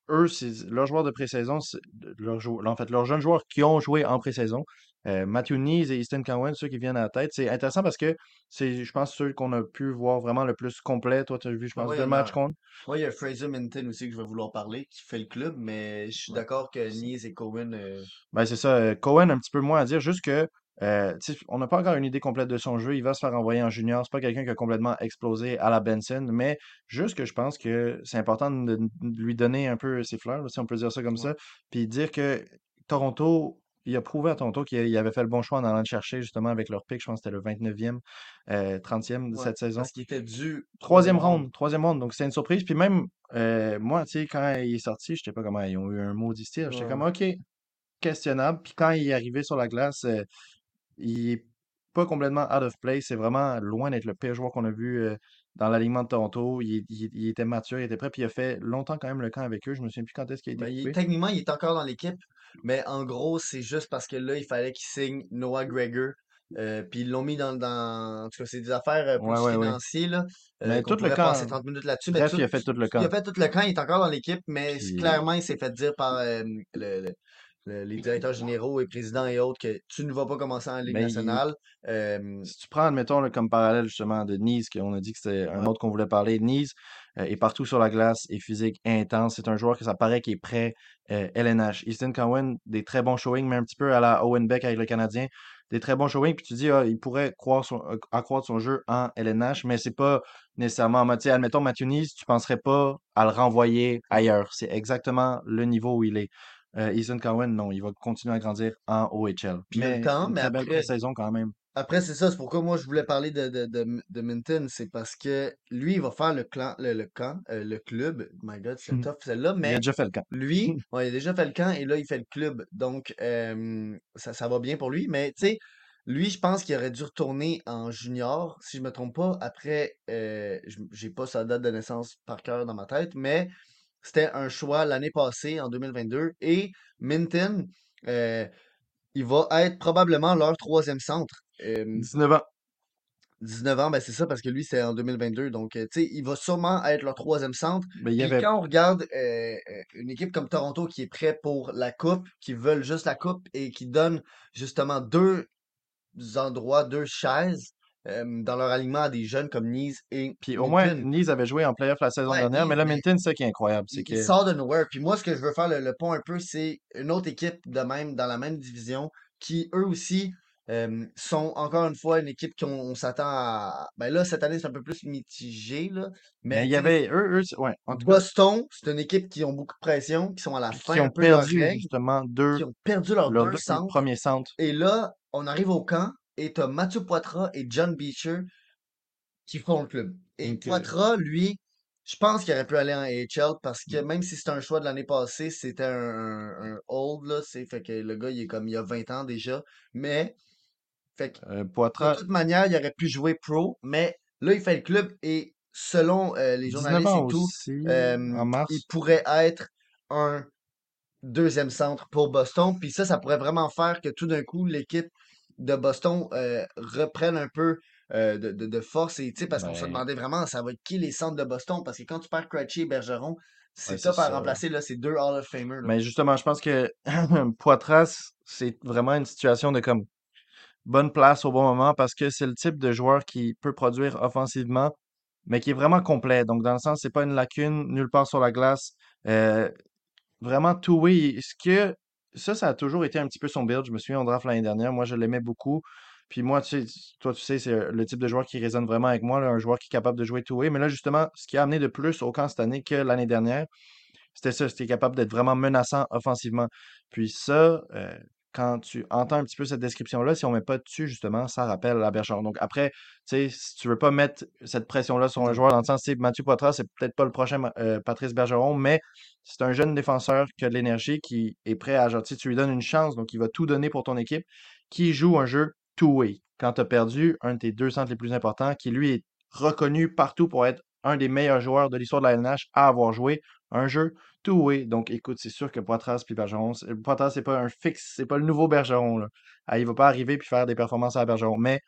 [SPEAKER 1] eux, c'est leurs joueurs de pré-saison, c'est- leurs jou- en fait, leurs jeunes joueurs qui ont joué en pré-saison, euh, Matthew Nees et Easton Cowan, ceux qui viennent à la tête. C'est intéressant parce que c'est, je pense, ceux qu'on a pu voir vraiment le plus complet. Toi, tu as vu, je pense,
[SPEAKER 2] ouais,
[SPEAKER 1] deux matchs contre.
[SPEAKER 2] Ouais, il y a Fraser Minton aussi que je vais vouloir parler, qui fait le club, mais je suis
[SPEAKER 1] Ouais.
[SPEAKER 2] d'accord que Nies et Cohen. euh,
[SPEAKER 1] Ben, c'est ça. euh, Cohen, un petit peu moins à dire, juste que euh, on n'a pas encore une idée complète de son jeu. Il va se faire envoyer en junior. C'est pas quelqu'un qui a complètement explosé à la Benson, mais juste que je pense que c'est important de, lui donner un peu ses fleurs, si on peut dire ça comme
[SPEAKER 2] Ouais.
[SPEAKER 1] ça, puis dire que Toronto, il a prouvé à Toronto qu'il il avait fait le bon choix en allant le chercher justement avec leur pick. Je pense que c'était le 29e, euh, 30e de
[SPEAKER 2] Ouais,
[SPEAKER 1] cette saison.
[SPEAKER 2] parce qu'il était dû
[SPEAKER 1] Troisième ronde, troisième ronde, donc c'est une surprise. Puis même, euh, moi, tu sais, quand il est sorti, je sais pas comment ils ont eu un maudit style. J'étais
[SPEAKER 2] Ouais,
[SPEAKER 1] comme. OK, questionnable. Puis quand il est arrivé sur la glace, euh, il est pas complètement out of place. C'est vraiment loin d'être le pire joueur qu'on a vu euh, dans l'alignement de Toronto. Il, était mature, il était prêt, puis il a fait longtemps quand même le camp avec eux. Je me souviens plus quand est-ce qu'il a été
[SPEAKER 2] Ben, il techniquement, il est encore dans l'équipe, mais en gros, c'est juste parce que là, il fallait qu'il signe Noah Gregor. euh, puis ils l'ont mis dans, dans. En tout cas, c'est des affaires euh, plus
[SPEAKER 1] Ouais, ouais, ouais.
[SPEAKER 2] financières, là, euh,
[SPEAKER 1] Mais tout le camp,
[SPEAKER 2] 30 minutes là-dessus. Mais
[SPEAKER 1] bref,
[SPEAKER 2] tout,
[SPEAKER 1] il a fait tout le
[SPEAKER 2] il
[SPEAKER 1] camp.
[SPEAKER 2] a fait tout le camp, il est encore dans l'équipe, mais
[SPEAKER 1] Puis,
[SPEAKER 2] clairement, il s'est fait dire par euh, le, le- le- les directeurs généraux et présidents et autres que tu ne vas pas commencer en Ligue
[SPEAKER 1] Mais il-
[SPEAKER 2] nationale. Euh,
[SPEAKER 1] Si tu prends, admettons, là, comme parallèle justement de Nice, qu'on a dit que c'était un autre qu'on voulait parler, Nice euh, est partout sur la glace, est physique, intense. C'est un joueur que ça paraît qui est prêt. euh, LNH. Easton Cowan, des très bons showings, mais un petit peu à la Owen Beck avec le Canadien. Des très bons showings, puis tu dis, ah, il pourrait croire son, euh, accroître son jeu en LNH, mais c'est pas nécessairement. tu sais, Admettons, Matthew Nice, tu penserais pas à le renvoyer ailleurs. C'est exactement le niveau où il est. Euh, Easton Cowan, non, il va continuer à grandir en OHL.
[SPEAKER 2] Puis il
[SPEAKER 1] Mais
[SPEAKER 2] temps,
[SPEAKER 1] une
[SPEAKER 2] mais
[SPEAKER 1] très belle
[SPEAKER 2] après-
[SPEAKER 1] saison quand même.
[SPEAKER 2] Après, c'est ça, c'est pourquoi moi je voulais parler de, de, de, de Minton, c'est parce que lui, il va faire le clan, le, le camp, euh, le club. My God, c'est
[SPEAKER 1] Mhm.
[SPEAKER 2] tough celle-là,
[SPEAKER 1] Il
[SPEAKER 2] mais
[SPEAKER 1] a déjà fait le camp.
[SPEAKER 2] lui,
[SPEAKER 1] Mhm.
[SPEAKER 2] ouais, il a déjà fait le camp et là, il fait le club. Donc, euh, ça, ça va bien pour lui. Mais tu sais, lui, je pense qu'il aurait dû retourner en junior, si je me trompe pas. Après, euh, je- j'ai pas sa date de naissance par cœur dans ma tête, mais c'était un choix l'année passée, en 2022. Et Minton, euh, il va être probablement leur troisième centre. Euh,
[SPEAKER 1] 19 ans.
[SPEAKER 2] 19 ans, ben c'est ça, parce que lui, c'est en 2022. Donc, euh, tu sais, il va sûrement être leur troisième centre.
[SPEAKER 1] Mais il y
[SPEAKER 2] Puis
[SPEAKER 1] avait.
[SPEAKER 2] quand on regarde euh, une équipe comme Toronto qui est prête pour la coupe, qui veulent juste la coupe et qui donne justement deux endroits, deux chaises euh, dans leur alignement à des jeunes comme Nice et
[SPEAKER 1] Puis au moins. Nice avait joué en playoff la saison
[SPEAKER 2] Ouais,
[SPEAKER 1] dernière, mais là, Minton, c'est ça qui est incroyable. C'est
[SPEAKER 2] sort de nowhere. Puis moi, ce que je veux faire le, le pont un peu, c'est une autre équipe de même, dans la même division, qui eux aussi euh, sont encore une fois une équipe qu'on on s'attend à. Ben là, cette année, c'est un peu plus mitigé, là. Mais,
[SPEAKER 1] Mais il y avait. Eux, eux, ouais. En tout
[SPEAKER 2] Boston, c'est une équipe qui ont beaucoup de pression, qui sont à la fin
[SPEAKER 1] qui
[SPEAKER 2] un
[SPEAKER 1] ont
[SPEAKER 2] peu leur
[SPEAKER 1] perdu
[SPEAKER 2] règle,
[SPEAKER 1] justement deux.
[SPEAKER 2] qui ont perdu leurs
[SPEAKER 1] Leurs
[SPEAKER 2] deux
[SPEAKER 1] deux
[SPEAKER 2] centres.
[SPEAKER 1] premiers centres.
[SPEAKER 2] Et là, on arrive au camp et t'as Mathieu Poitras et John Beecher qui font le club. Et Poitras, lui, je pense qu'il aurait pu aller en AHL parce que même si c'était un choix de l'année passée, c'était un, old, là, c'est fait que le gars, il est comme il a 20 ans déjà. Mais, fait que,
[SPEAKER 1] euh,
[SPEAKER 2] de toute manière, il aurait pu jouer pro, mais là, il fait le club et selon euh, les
[SPEAKER 1] 19
[SPEAKER 2] journalistes et tout, euh,
[SPEAKER 1] en mars.
[SPEAKER 2] il pourrait être un deuxième centre pour Boston. Puis ça, ça pourrait vraiment faire que tout d'un coup, l'équipe de Boston euh, reprenne un peu euh, de, de- de force. Et, tu sais, parce qu'on se
[SPEAKER 1] Ben,
[SPEAKER 2] demandait vraiment, ça va être qui les centres de Boston? Parce que quand tu perds Krejci et Bergeron,
[SPEAKER 1] ouais,
[SPEAKER 2] c'est à
[SPEAKER 1] ça.
[SPEAKER 2] remplacer là, ces deux Hall of Famers.
[SPEAKER 1] Mais justement, je pense que Poitras, c'est vraiment une situation de comme bonne place au bon moment parce que c'est le type de joueur qui peut produire offensivement, mais qui est vraiment complet. Donc, dans le sens, c'est pas une lacune nulle part sur la glace. Euh, vraiment tout oui. Ce que ça, ça a toujours été un petit peu son build. Je me souviens en draft l'année dernière. Moi, je l'aimais beaucoup. Puis moi, tu sais, toi, tu sais, c'est le type de joueur qui résonne vraiment avec moi, un joueur qui est capable de jouer tout. Mais là, justement, ce qui a amené de plus au camp cette année que l'année dernière, c'était ça, c'était capable d'être vraiment menaçant offensivement. Puis ça, euh, quand tu entends un petit peu cette description-là, si on met pas dessus, justement, ça rappelle la Bergeron. Donc après, si tu veux pas mettre cette pression-là sur un
[SPEAKER 2] Non.
[SPEAKER 1] joueur, dans le sens, Mathieu Poitras, c'est peut-être pas le prochain euh, Patrice Bergeron, mais c'est un jeune défenseur qui a de l'énergie, qui est prêt à, genre, tu lui donnes une chance, donc il va tout donner pour ton équipe, qui joue un jeu two-way. Quand tu as perdu un de tes deux centres les plus importants, qui lui est reconnu partout pour être un des meilleurs joueurs de l'histoire de la LNH à avoir joué un jeu two-way. Donc, écoute, c'est sûr que Poitras puis Bergeron, Poitras, c'est pas un fixe, c'est pas le nouveau Bergeron, là. Ah, il va pas arriver puis faire des performances à Bergeron, mais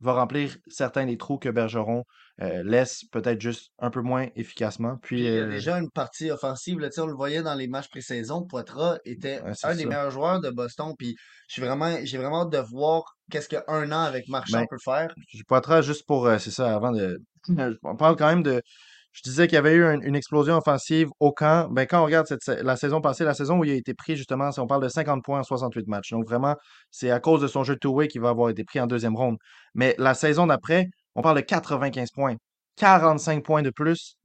[SPEAKER 1] il va remplir certains des trous que Bergeron euh, laisse peut-être juste un peu moins efficacement.
[SPEAKER 2] Puis il y a
[SPEAKER 1] euh,
[SPEAKER 2] déjà une partie offensive. Là, on le voyait dans les matchs pré-saison. Poitras était
[SPEAKER 1] ouais,
[SPEAKER 2] un des meilleurs joueurs de Boston. Puis j'ai vraiment, j'ai vraiment hâte de voir qu'est-ce qu'un an avec Marchand
[SPEAKER 1] Ben,
[SPEAKER 2] peut faire.
[SPEAKER 1] Poitras, juste pour, euh, c'est ça, avant de... On parle quand même de... Je disais qu'il y avait eu un- une explosion offensive au camp. Ben, quand on regarde cette, la saison passée, la saison où il a été pris, justement, si on parle de 50 points en 68 matchs. Donc, vraiment, c'est à cause de son jeu de two-way qu'il va avoir été pris en deuxième ronde. Mais la saison d'après, on parle de 95 points. 45 points de plus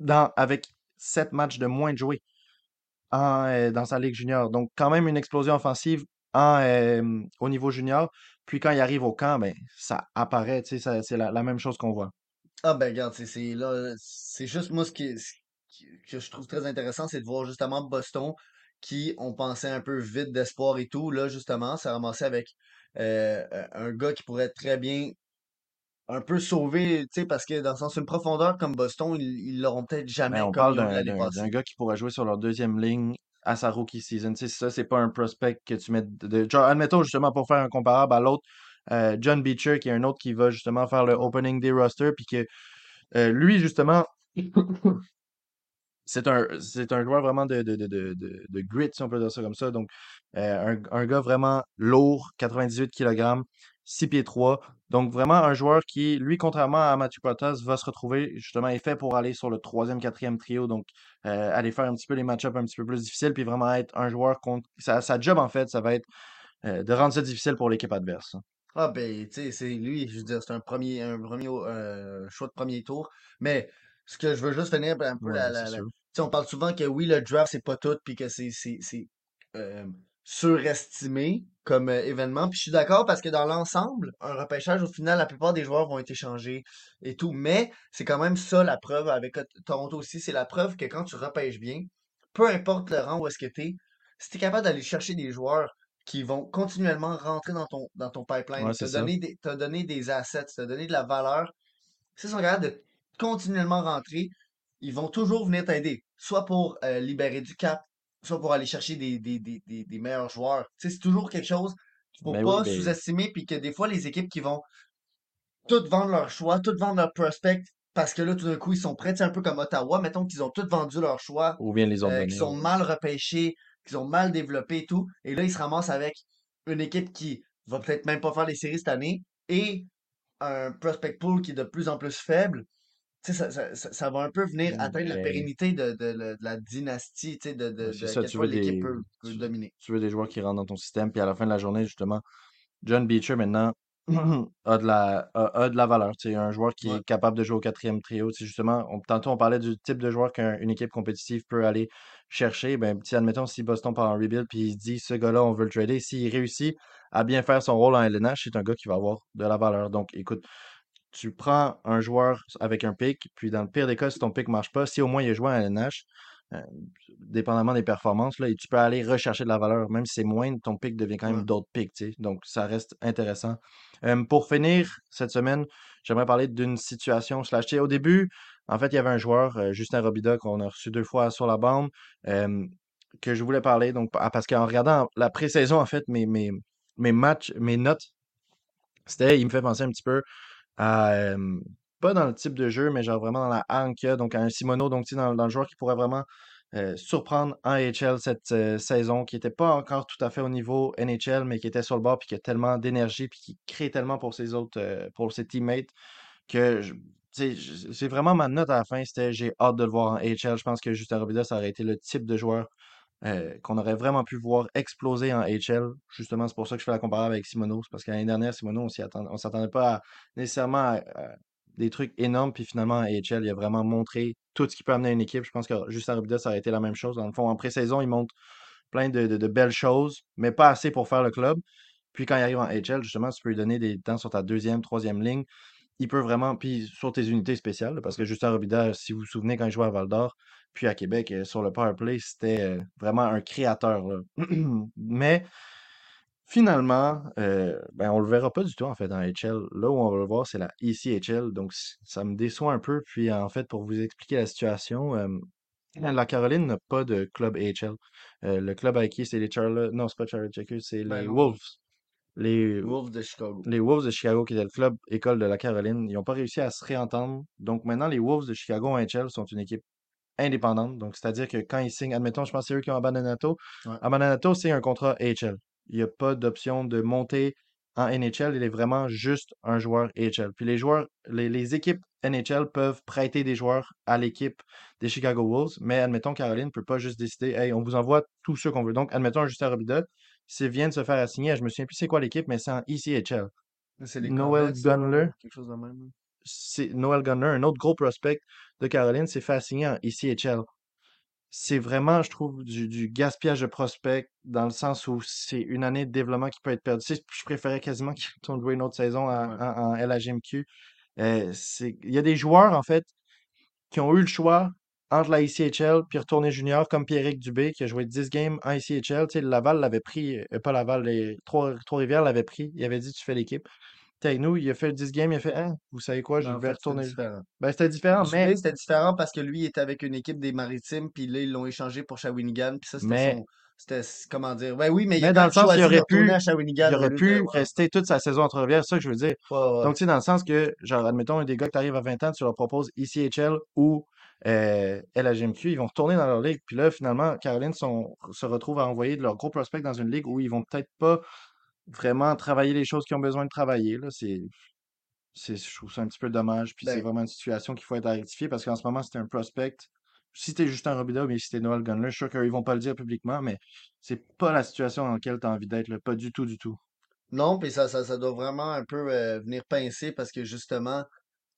[SPEAKER 1] dans, avec 7 matchs de moins de joués en, euh, dans sa ligue junior. Donc, quand même une explosion offensive en, euh, au niveau junior. Puis quand il arrive au camp, ben, ça apparaît, c'est la, la même chose qu'on voit.
[SPEAKER 2] Ah ben regarde, c'est c'est là, c'est juste moi ce qui, ce qui- que je trouve très intéressant, c'est de voir justement Boston qui on pensait un peu vide d'espoir et tout, là justement, ça ramassé avec euh, euh, un gars qui pourrait très bien un peu sauver, tu sais, parce que dans le sens une profondeur comme Boston, ils ils l'auront peut-être
[SPEAKER 1] Mais
[SPEAKER 2] jamais
[SPEAKER 1] on
[SPEAKER 2] comme
[SPEAKER 1] parle
[SPEAKER 2] ils ont eu
[SPEAKER 1] d'un
[SPEAKER 2] l'année
[SPEAKER 1] d'un- d'un
[SPEAKER 2] passée.
[SPEAKER 1] gars qui pourrait jouer sur leur deuxième ligne à sa rookie season. Tu sais, ça, c'est pas un prospect que tu mets de, de- genre, admettons justement pour faire un comparable à l'autre, euh, John Beecher, qui est un autre qui va justement faire le opening day roster, puis que euh, lui, justement, c'est un, c'est un joueur vraiment de, de, de, de, grit, si on peut dire ça comme ça. Donc, euh, un, un gars vraiment lourd, 98 kg, 6 pieds 3. Donc, vraiment un joueur qui, lui, contrairement à Matthew Protas, va se retrouver, justement, est fait pour aller sur le troisième, quatrième trio. Donc, euh, aller faire un petit peu les match-ups un petit peu plus difficiles, puis vraiment être un joueur contre. Sa, sa job, en fait, ça va être euh, de rendre ça difficile pour l'équipe adverse.
[SPEAKER 2] Ah ben, tu sais, c'est lui, je veux dire, c'est un premier, un premier euh, choix de premier tour. Mais ce que je veux juste finir un peu
[SPEAKER 1] Ouais,
[SPEAKER 2] la,
[SPEAKER 1] c'est
[SPEAKER 2] la, la-
[SPEAKER 1] sûr.
[SPEAKER 2] Tu sais, on parle souvent que oui, le draft, c'est pas tout, puis que c'est c'est c'est, euh, surestimé comme euh, événement. Puis je suis d'accord parce que dans l'ensemble, un repêchage, au final, la plupart des joueurs vont être échangés et tout. Mais c'est quand même ça la preuve avec euh, Toronto aussi. C'est la preuve que quand tu repêches bien, peu importe le rang où est-ce que tu es, si tu es capable d'aller chercher des joueurs qui vont continuellement rentrer dans ton, dans ton pipeline,
[SPEAKER 1] Ouais,
[SPEAKER 2] te
[SPEAKER 1] c'est
[SPEAKER 2] donner des, te donner des assets, te donner de la valeur, s'ils sont capables de continuellement rentrer, ils vont toujours venir t'aider. Soit pour euh, libérer du cap, soit pour aller chercher des, des, des, des, des meilleurs joueurs. Tu sais, c'est toujours quelque chose qu'il faut
[SPEAKER 1] Ben oui,
[SPEAKER 2] pas
[SPEAKER 1] ben,
[SPEAKER 2] sous-estimer, puis que des fois, les équipes qui vont toutes vendre leur choix, toutes vendre leur prospect, parce que là, tout d'un coup, ils sont prêts, sais, un peu comme Ottawa, mettons qu'ils ont tous vendu leur choix,
[SPEAKER 1] ou bien les ont
[SPEAKER 2] euh, qui sont mal repêchés, qui sont mal développés et tout. Et là, ils se ramassent avec une équipe qui va peut-être même pas faire les séries cette année et un prospect pool qui est de plus en plus faible. Ça, ça, ça- ça va un peu venir atteindre la
[SPEAKER 1] Ben,
[SPEAKER 2] pérennité de, de, de- de la dynastie, de, de, de
[SPEAKER 1] ça, tu veux
[SPEAKER 2] l'équipe
[SPEAKER 1] des,
[SPEAKER 2] peut, peut
[SPEAKER 1] tu,
[SPEAKER 2] dominer.
[SPEAKER 1] tu veux des joueurs qui rentrent dans ton système, puis à la fin de la journée, justement, John Beecher, maintenant, a de la, a, a de la valeur. C'est un joueur qui
[SPEAKER 2] Ouais.
[SPEAKER 1] est capable de jouer au quatrième trio. Justement, on- tantôt, on parlait du type de joueur qu'une équipe compétitive peut aller chercher. Ben, si, admettons, si Boston part en rebuild, puis il se dit, ce gars-là, on veut le trader, s'il réussit à bien faire son rôle en LNH, c'est un gars qui va avoir de la valeur. Donc, écoute, tu prends un joueur avec un pic, puis dans le pire des cas, si ton pic marche pas, si au moins il a joué en LNH, euh, dépendamment des performances, là, et tu peux aller rechercher de la valeur, même si c'est moindre, ton pic devient quand
[SPEAKER 2] Ouais.
[SPEAKER 1] même d'autres pics, tu sais. Donc, ça reste intéressant. Euh, pour finir cette semaine, j'aimerais parler d'une situation slash. Au début, en fait, il y avait un joueur, euh, Justin Robida, qu'on a reçu deux fois sur la bande, que je voulais parler. Donc, pa- parce qu'en regardant la pré-saison, en fait, mes, mes, matchs, mes notes, c'était, il me fait penser un petit peu à, pas dans le type de jeu, mais genre vraiment dans la a, donc à un Simono, donc dans, dans le joueur qui pourrait vraiment euh, surprendre en AHL cette euh, saison, qui n'était pas encore tout à fait au niveau NHL, mais qui était sur le bord, puis qui a tellement d'énergie, puis qui crée tellement pour ses autres, pour ses teammates, que je- c'est vraiment ma note à la fin, c'était j'ai hâte de le voir en AHL. Je pense que Justin Robida, ça aurait été le type de joueur euh, qu'on aurait vraiment pu voir exploser en HL. Justement, c'est pour ça que je fais la comparaison avec Simono. Parce que l'année dernière, Simono, on on s'attendait pas nécessairement à, des trucs énormes. Puis finalement, en HL, il a vraiment montré tout ce qui peut amener une équipe. Je pense que Justin Robida, ça aurait été la même chose. Dans le fond, en pré-saison, il montre plein de belles choses, mais pas assez pour faire le club. Puis quand il arrive en HL, justement, tu peux lui donner des temps sur ta deuxième, troisième ligne. Il peut vraiment, puis sur tes unités spéciales, parce que Justin Robida, si vous vous souvenez, quand il jouait à Val d'Or, puis à Québec, euh, sur le power play, c'était euh, vraiment un créateur. là. Mais finalement, euh, ben, on le verra pas du tout, en fait, dans HL. Là où on va le voir, c'est la ECHL. Donc, ça me déçoit un peu. Puis, en fait, pour vous expliquer la situation, euh, la Caroline n'a pas de club AHL. Euh, le club avec qui, c'est les Charlotte. Non, c'est pas Charlotte Checkers, c'est
[SPEAKER 2] Ben
[SPEAKER 1] les. Wolves. Les,
[SPEAKER 2] Wolves de Chicago.
[SPEAKER 1] les Wolves de Chicago, qui était le club école de la Caroline, ils n'ont pas réussi à se réentendre. Donc maintenant, les Wolves de Chicago en HL sont une équipe indépendante. Donc, c'est-à-dire que quand ils signent, admettons, je pense que c'est eux qui ont Abandonnato.
[SPEAKER 2] Ouais.
[SPEAKER 1] Abandonnato, c'est un contrat HL. Il n'y a pas d'option de monter en NHL. Il est vraiment juste un joueur HL. Puis les joueurs, les, les équipes NHL peuvent prêter des joueurs à l'équipe des Chicago Wolves, mais admettons, Caroline ne peut pas juste décider, hey, on vous envoie tous ceux qu'on veut. Donc, admettons, Justin Robida, s'il vient de se faire assigner, je me souviens plus c'est quoi l'équipe, mais c'est en ECHL.
[SPEAKER 2] C'est les
[SPEAKER 1] Noel Gunler,
[SPEAKER 2] quelque chose de même.
[SPEAKER 1] c'est Noel Gunner, un autre gros prospect de Caroline, s'est fait assigner en ECHL. C'est vraiment, je trouve, du, du gaspillage de prospects dans le sens où c'est une année de développement qui peut être perdue. Tu sais, je préférais quasiment qu'ils retournent jouer une autre saison en,
[SPEAKER 2] Ouais.
[SPEAKER 1] en, en LHMQ. Euh, il y a des joueurs, en fait, qui ont eu le choix entre la ICHL puis retourner junior, comme Pierrick Dubé, qui a joué 10 games en ICHL. Tu sais, Laval l'avait pris, euh, pas Laval, les Trois- Trois-Rivières l'avait pris. Il avait dit, tu fais l'équipe. Tu sais, avec nous, il a fait 10 games, il a fait, hein, vous savez quoi, je
[SPEAKER 2] Mais en
[SPEAKER 1] vais
[SPEAKER 2] fait,
[SPEAKER 1] retourner.
[SPEAKER 2] différent.
[SPEAKER 1] Ben, c'était différent, mais,
[SPEAKER 2] c'était différent parce que lui, il était avec une équipe des Maritimes, puis là, ils l'ont échangé pour Shawinigan, puis ça, c'était
[SPEAKER 1] mais
[SPEAKER 2] son... C'était, comment dire... Ben oui, mais il
[SPEAKER 1] Mais dans le sens, il aurait pu, il aurait pu
[SPEAKER 2] Ouais,
[SPEAKER 1] rester toute sa saison à Trois-Rivières, c'est ça que je veux dire.
[SPEAKER 2] ouais, ouais.
[SPEAKER 1] Donc, tu sais, dans le sens que, genre, admettons, des gars qui arrivent à 20 ans, tu leur proposes ECHL ou euh, LHMQ, ils vont retourner dans leur ligue. Puis là, finalement, Caroline sont- se retrouve à envoyer de leurs gros prospects dans une ligue où ils vont peut-être pas vraiment travailler les choses qu'ils ont besoin de travailler. Là. C'est, c'est, je trouve ça un petit peu dommage. Puis c'est
[SPEAKER 2] Ben,
[SPEAKER 1] vraiment une situation qu'il faut être à rectifier parce qu'en ce moment, c'est un prospect. Si t'es Justin Robida ou bien si t'es Noel Gunler, je suis sûr qu'ils vont pas le dire publiquement, mais c'est pas la situation dans laquelle tu as envie d'être. là. Pas du tout, du tout.
[SPEAKER 2] non, puis ça, ça, ça doit vraiment un peu euh, venir pincer parce que justement,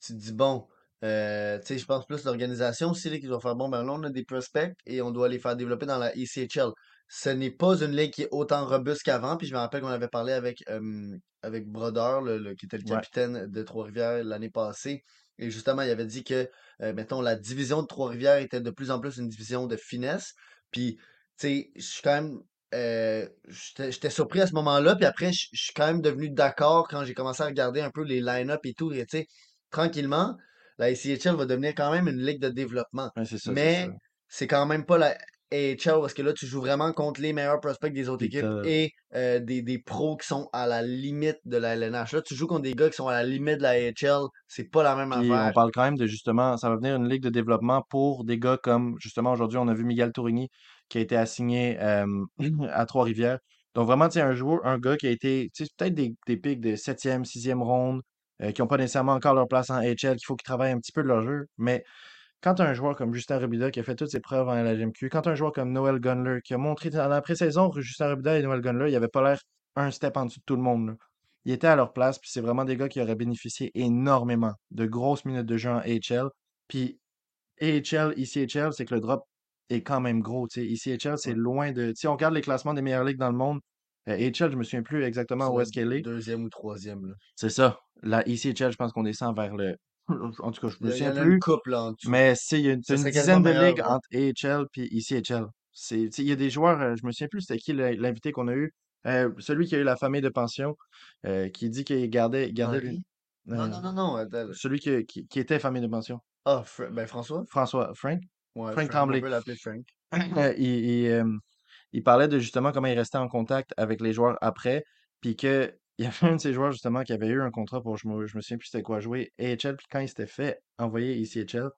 [SPEAKER 2] tu te dis, bon, euh, tu sais, je pense plus l'organisation aussi là, qui doit faire, bon, ben là, on a des prospects et on doit les faire développer dans la ECHL. Ce n'est pas une ligue qui est autant robuste qu'avant, puis je me rappelle qu'on avait parlé avec, euh, avec Brodeur, le, le- qui était le
[SPEAKER 1] Ouais.
[SPEAKER 2] capitaine de Trois-Rivières l'année passée, et justement, il avait dit que, euh, mettons, la division de Trois-Rivières était de plus en plus une division de finesse, puis, tu sais, je suis quand même euh, j'étais surpris à ce moment-là, puis après, je suis quand même devenu d'accord quand j'ai commencé à regarder un peu les line-up et tout. Et tu sais, tranquillement, la ACHL va devenir quand même une ligue de développement.
[SPEAKER 1] Ouais, ça.
[SPEAKER 2] Mais c'est quand même pas la AHL parce que là, tu joues vraiment contre les meilleurs prospects des autres équipes et euh, des, des pros qui sont à la limite de la LNH. Là, tu joues contre des gars qui sont à la limite de la AHL. C'est pas la même
[SPEAKER 1] Puis on
[SPEAKER 2] affaire.
[SPEAKER 1] parle quand même de justement, ça va venir une ligue de développement pour des gars comme, justement, aujourd'hui, on a vu Miguel Tourigny qui a été assigné euh, à Trois-Rivières. Donc vraiment, tu sais, un joueur, un gars qui a été, tu sais, peut-être des, des pics de 7e, 6e ronde, euh, qui n'ont pas nécessairement encore leur place en HL, qu'il faut qu'ils travaillent un petit peu de leur jeu. Mais quand un joueur comme Justin Robida qui a fait toutes ses preuves en LHMQ, quand un joueur comme Noel Gunler qui a montré dans la pré-saison, Justin Robida et Noel Gunler, il avait pas l'air un step en dessous de tout le monde. là. Ils étaient à leur place, puis c'est vraiment des gars qui auraient bénéficié énormément de grosses minutes de jeu en AHL. Puis AHL, ECHL, c'est que le drop est quand même gros. tu sais. ECHL, c'est loin de. Si on regarde les classements des meilleures ligues dans le monde, euh, AHL, je me souviens plus exactement où est-ce qu'elle est.
[SPEAKER 2] deuxième ou troisième. Là.
[SPEAKER 1] C'est ça. La ECHL, je pense qu'on descend vers le. En tout cas, je me souviens
[SPEAKER 2] en a une
[SPEAKER 1] plus.
[SPEAKER 2] couple là, en dessous.
[SPEAKER 1] Mais c'est, il y a une, une dizaine de ligues
[SPEAKER 2] ouais.
[SPEAKER 1] entre AHL et ECHL. Il y a des joueurs, euh, je me souviens plus c'était qui l'invité qu'on a eu. Euh, celui qui a eu la famille de pension, euh, qui dit qu'il gardait, gardait
[SPEAKER 2] Henri?
[SPEAKER 1] euh,
[SPEAKER 2] Non, non, non, non. attends.
[SPEAKER 1] celui qui, qui, qui était famille de pension.
[SPEAKER 2] Ah, ben François?
[SPEAKER 1] François, Frank?
[SPEAKER 2] Ouais,
[SPEAKER 1] Frank
[SPEAKER 2] Frank, on
[SPEAKER 1] Tremblay.
[SPEAKER 2] peut l'appeler Frank.
[SPEAKER 1] Euh, il, il, euh, il parlait de justement comment il restait en contact avec les joueurs après, puis que il y avait un de ces joueurs justement qui avait eu un contrat pour, je me, je me souviens plus c'était quoi, jouer AHL, puis quand il s'était fait envoyer ici AHL,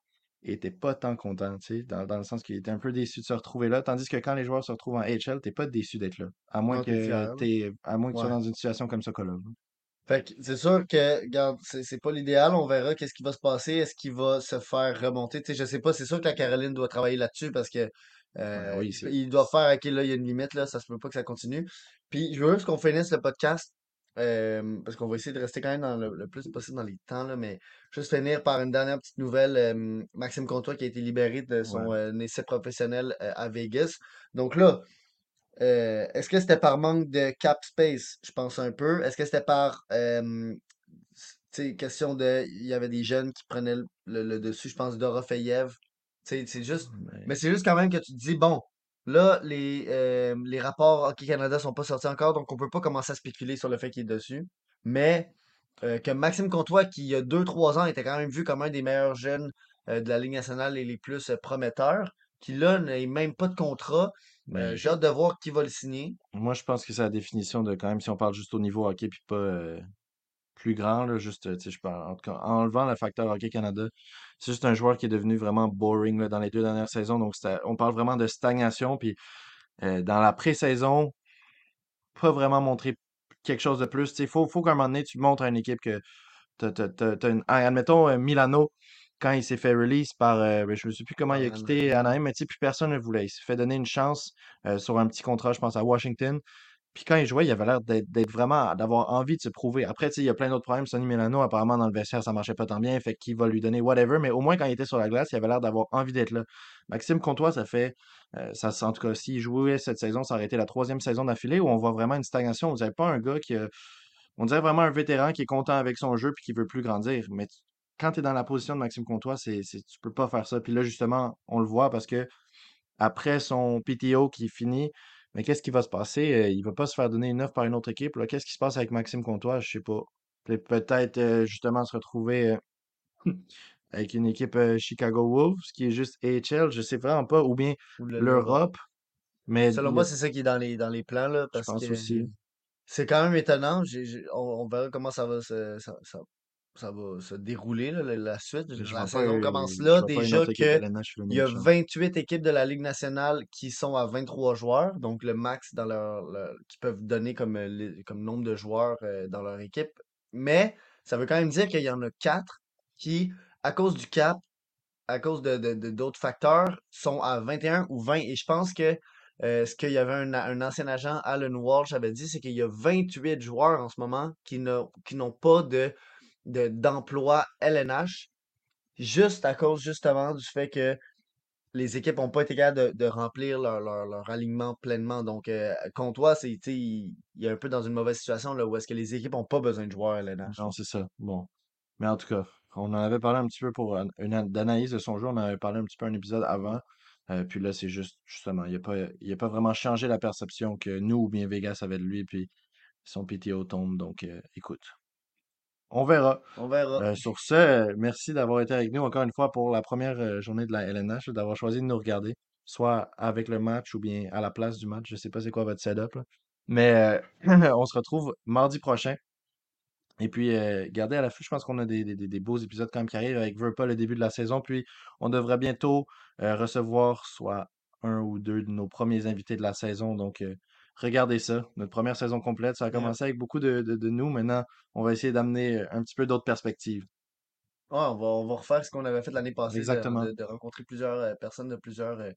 [SPEAKER 1] il était pas tant content, tu sais, dans, dans le sens qu'il était un peu déçu de se retrouver là, tandis que quand les joueurs se retrouvent en AHL, t'es pas déçu d'être là, à moins que t'es, à moins que tu sois dans une situation comme ça, là.
[SPEAKER 2] Fait que c'est sûr que, regarde, c'est c'est pas l'idéal. On verra qu'est-ce qui va se passer. Est-ce qu'il va se faire remonter? Tu sais, je sais pas. C'est sûr que la Caroline doit travailler là-dessus parce que euh,
[SPEAKER 1] oui,
[SPEAKER 2] il,
[SPEAKER 1] c'est.
[SPEAKER 2] il doit faire, OK, là, il y a une limite, là. Ça se peut pas que ça continue. Puis, je veux juste qu'on finisse le podcast euh, parce qu'on va essayer de rester quand même dans le, le plus possible dans les temps, là. Mais juste finir par une dernière petite nouvelle. euh, Maxime Comtois qui a été libéré de son euh, essai professionnel à Vegas. Donc là, est-ce que c'était par manque de cap space? Je pense un peu. Est-ce que c'était par question de. Il y avait des jeunes qui prenaient le, le- le dessus, je pense, Dorofeyev. C'est juste.
[SPEAKER 1] Mais-
[SPEAKER 2] Mais c'est juste quand même que tu te dis, bon, là, les, euh, les rapports Hockey Canada sont pas sortis encore, donc on peut pas commencer à spéculer sur le fait qu'il est dessus. Mais euh, que Maxime Comtois, qui il y a 2-3 ans était quand même vu comme un des meilleurs jeunes euh, de la Ligue nationale et les plus prometteurs, qui là n'a même pas de contrat. J'ai hâte de voir qui va le signer.
[SPEAKER 1] moi, je pense que c'est la définition de quand même, si on parle juste au niveau hockey, puis pas plus grand, là, juste, tu sais, je en enlevant le facteur Hockey Canada, c'est juste un joueur qui est devenu vraiment boring là, dans les deux dernières saisons. Donc, on parle vraiment de stagnation. Puis, euh, dans la pré-saison, pas vraiment montrer quelque chose de plus. Il faut, faut qu'à un moment donné, tu montres à une équipe que t'as une. ah, Admettons, euh, Milano, quand il s'est fait release par. euh, ben, je ne sais plus comment il a quitté
[SPEAKER 2] Anaheim.
[SPEAKER 1] Mais tu sais, plus personne ne voulait. Il s'est fait donner une chance euh, sur un petit contrat, je pense, à Washington. Puis quand il jouait, il avait l'air d'être vraiment, d'avoir envie de se prouver. Après, il y a plein d'autres problèmes. Sonny Milano, apparemment, dans le vestiaire, ça marchait pas tant bien. Fait qu'il va lui donner whatever. Mais au moins, quand il était sur la glace, il avait l'air d'avoir envie d'être là. Maxime Comtois, ça fait, euh, ça, en tout cas, s'il jouait cette saison, ça aurait été la troisième saison d'affilée où on voit vraiment une stagnation. Vous n'avez pas un gars qui on dirait vraiment un vétéran qui est content avec son jeu puis qui veut plus grandir. Mais quand tu es dans la position de Maxime Comtois, c'est, c'est, tu peux pas faire ça. Puis là, justement, on le voit parce que après son PTO qui finit, mais qu'est-ce qui va se passer? Euh, il va pas se faire donner une offre par une autre équipe. là. Qu'est-ce qui se passe avec Maxime Comtois? Je sais pas. Pe- Peut-être euh, justement se retrouver euh, avec une équipe euh, Chicago Wolves qui est juste AHL, je sais vraiment pas, ou bien
[SPEAKER 2] Ou le- l'Europe.
[SPEAKER 1] Mais
[SPEAKER 2] Selon
[SPEAKER 1] il
[SPEAKER 2] moi, c'est ça qui est dans les, dans les plans, là,
[SPEAKER 1] je
[SPEAKER 2] parce
[SPEAKER 1] pense
[SPEAKER 2] que
[SPEAKER 1] aussi.
[SPEAKER 2] c'est quand même étonnant. J'ai- j'ai- on, on verra comment ça va se, ça, ça- ça va se dérouler, là, la, la suite.
[SPEAKER 1] Je
[SPEAKER 2] La saison commence là. Déjà
[SPEAKER 1] autre équipe
[SPEAKER 2] que
[SPEAKER 1] LNH faire la
[SPEAKER 2] il y a
[SPEAKER 1] même chose.
[SPEAKER 2] 28 équipes de la Ligue nationale qui sont à 23 joueurs, donc le max dans leur, leur- qui peuvent donner comme, euh, comme nombre de joueurs euh, dans leur équipe. Mais ça veut quand même dire qu'il y en a quatre qui, à cause du cap, à cause de, de- de- d'autres facteurs, sont à 21 ou 20. Et je pense que euh, ce qu'il y avait un, un ancien agent, Alan Walsh, avait dit, c'est qu'il y a 28 joueurs en ce moment qui n'ont, qui n'ont pas de, de, d'emploi LNH, juste à cause justement du fait que les équipes n'ont pas été capables de, de remplir leur, alignement pleinement. Donc, euh, Comtois, c'est, il, est un peu dans une mauvaise situation là, où est-ce que les équipes n'ont pas besoin de joueurs LNH.
[SPEAKER 1] Non, c'est ça. Bon. Mais en tout cas, on en avait parlé un petit peu pour un- une an- d'analyse de son jeu. On en avait parlé un petit peu un épisode avant. Euh, puis là, c'est juste, justement, il n'a pas, pas vraiment changé la perception que nous ou bien Vegas avait de lui. Puis son PTO tombe. Donc, euh, écoute, on verra.
[SPEAKER 2] On verra.
[SPEAKER 1] Euh, sur ce, euh, merci d'avoir été avec nous encore une fois pour la première euh, journée de la LNH, d'avoir choisi de nous regarder, soit avec le match ou bien à la place du match. Je sais pas c'est quoi votre setup, là. Mais euh, on se retrouve mardi prochain. Et puis, euh, gardez à l'affût, je pense qu'on a des, des- beaux épisodes quand même qui arrivent avec Verpa le début de la saison. Puis, on devrait bientôt recevoir soit un ou deux de nos premiers invités de la saison. Donc, euh, regardez ça. Notre première saison complète, ça a commencé avec beaucoup de, de- de nous. Maintenant, on va essayer d'amener euh, un petit peu d'autres perspectives.
[SPEAKER 2] Ouais, on va, on va refaire ce qu'on avait fait l'année passée, de,
[SPEAKER 1] Exactement.
[SPEAKER 2] de- de rencontrer plusieurs euh, personnes de plusieurs euh,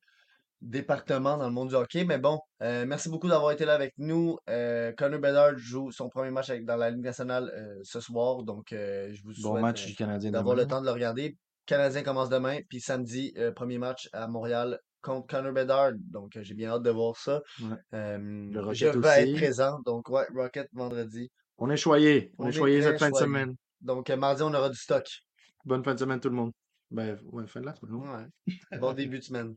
[SPEAKER 2] départements dans le monde du hockey. Mais bon, euh, merci beaucoup d'avoir été là avec nous. Euh, Connor Bedard joue son premier match avec- dans la Ligue nationale euh, ce soir. Donc, je vous
[SPEAKER 1] Bon
[SPEAKER 2] souhaite
[SPEAKER 1] match
[SPEAKER 2] euh,
[SPEAKER 1] du Canadien
[SPEAKER 2] d'avoir le temps de le regarder. Canadien commence demain, puis samedi, premier match à Montréal contre Connor Bedard. Donc, euh, j'ai bien hâte de voir ça.
[SPEAKER 1] Ouais.
[SPEAKER 2] Euh,
[SPEAKER 1] Le
[SPEAKER 2] je
[SPEAKER 1] Rocket
[SPEAKER 2] vais être présent. Donc, ouais, Rocket vendredi.
[SPEAKER 1] On est choyé. On,
[SPEAKER 2] On
[SPEAKER 1] est choyé cette fin de semaine.
[SPEAKER 2] Donc, euh, mardi, on aura du stock.
[SPEAKER 1] Bonne fin de semaine tout le monde. Ben, ouais, fin de la semaine.
[SPEAKER 2] Ouais. Bon début de semaine.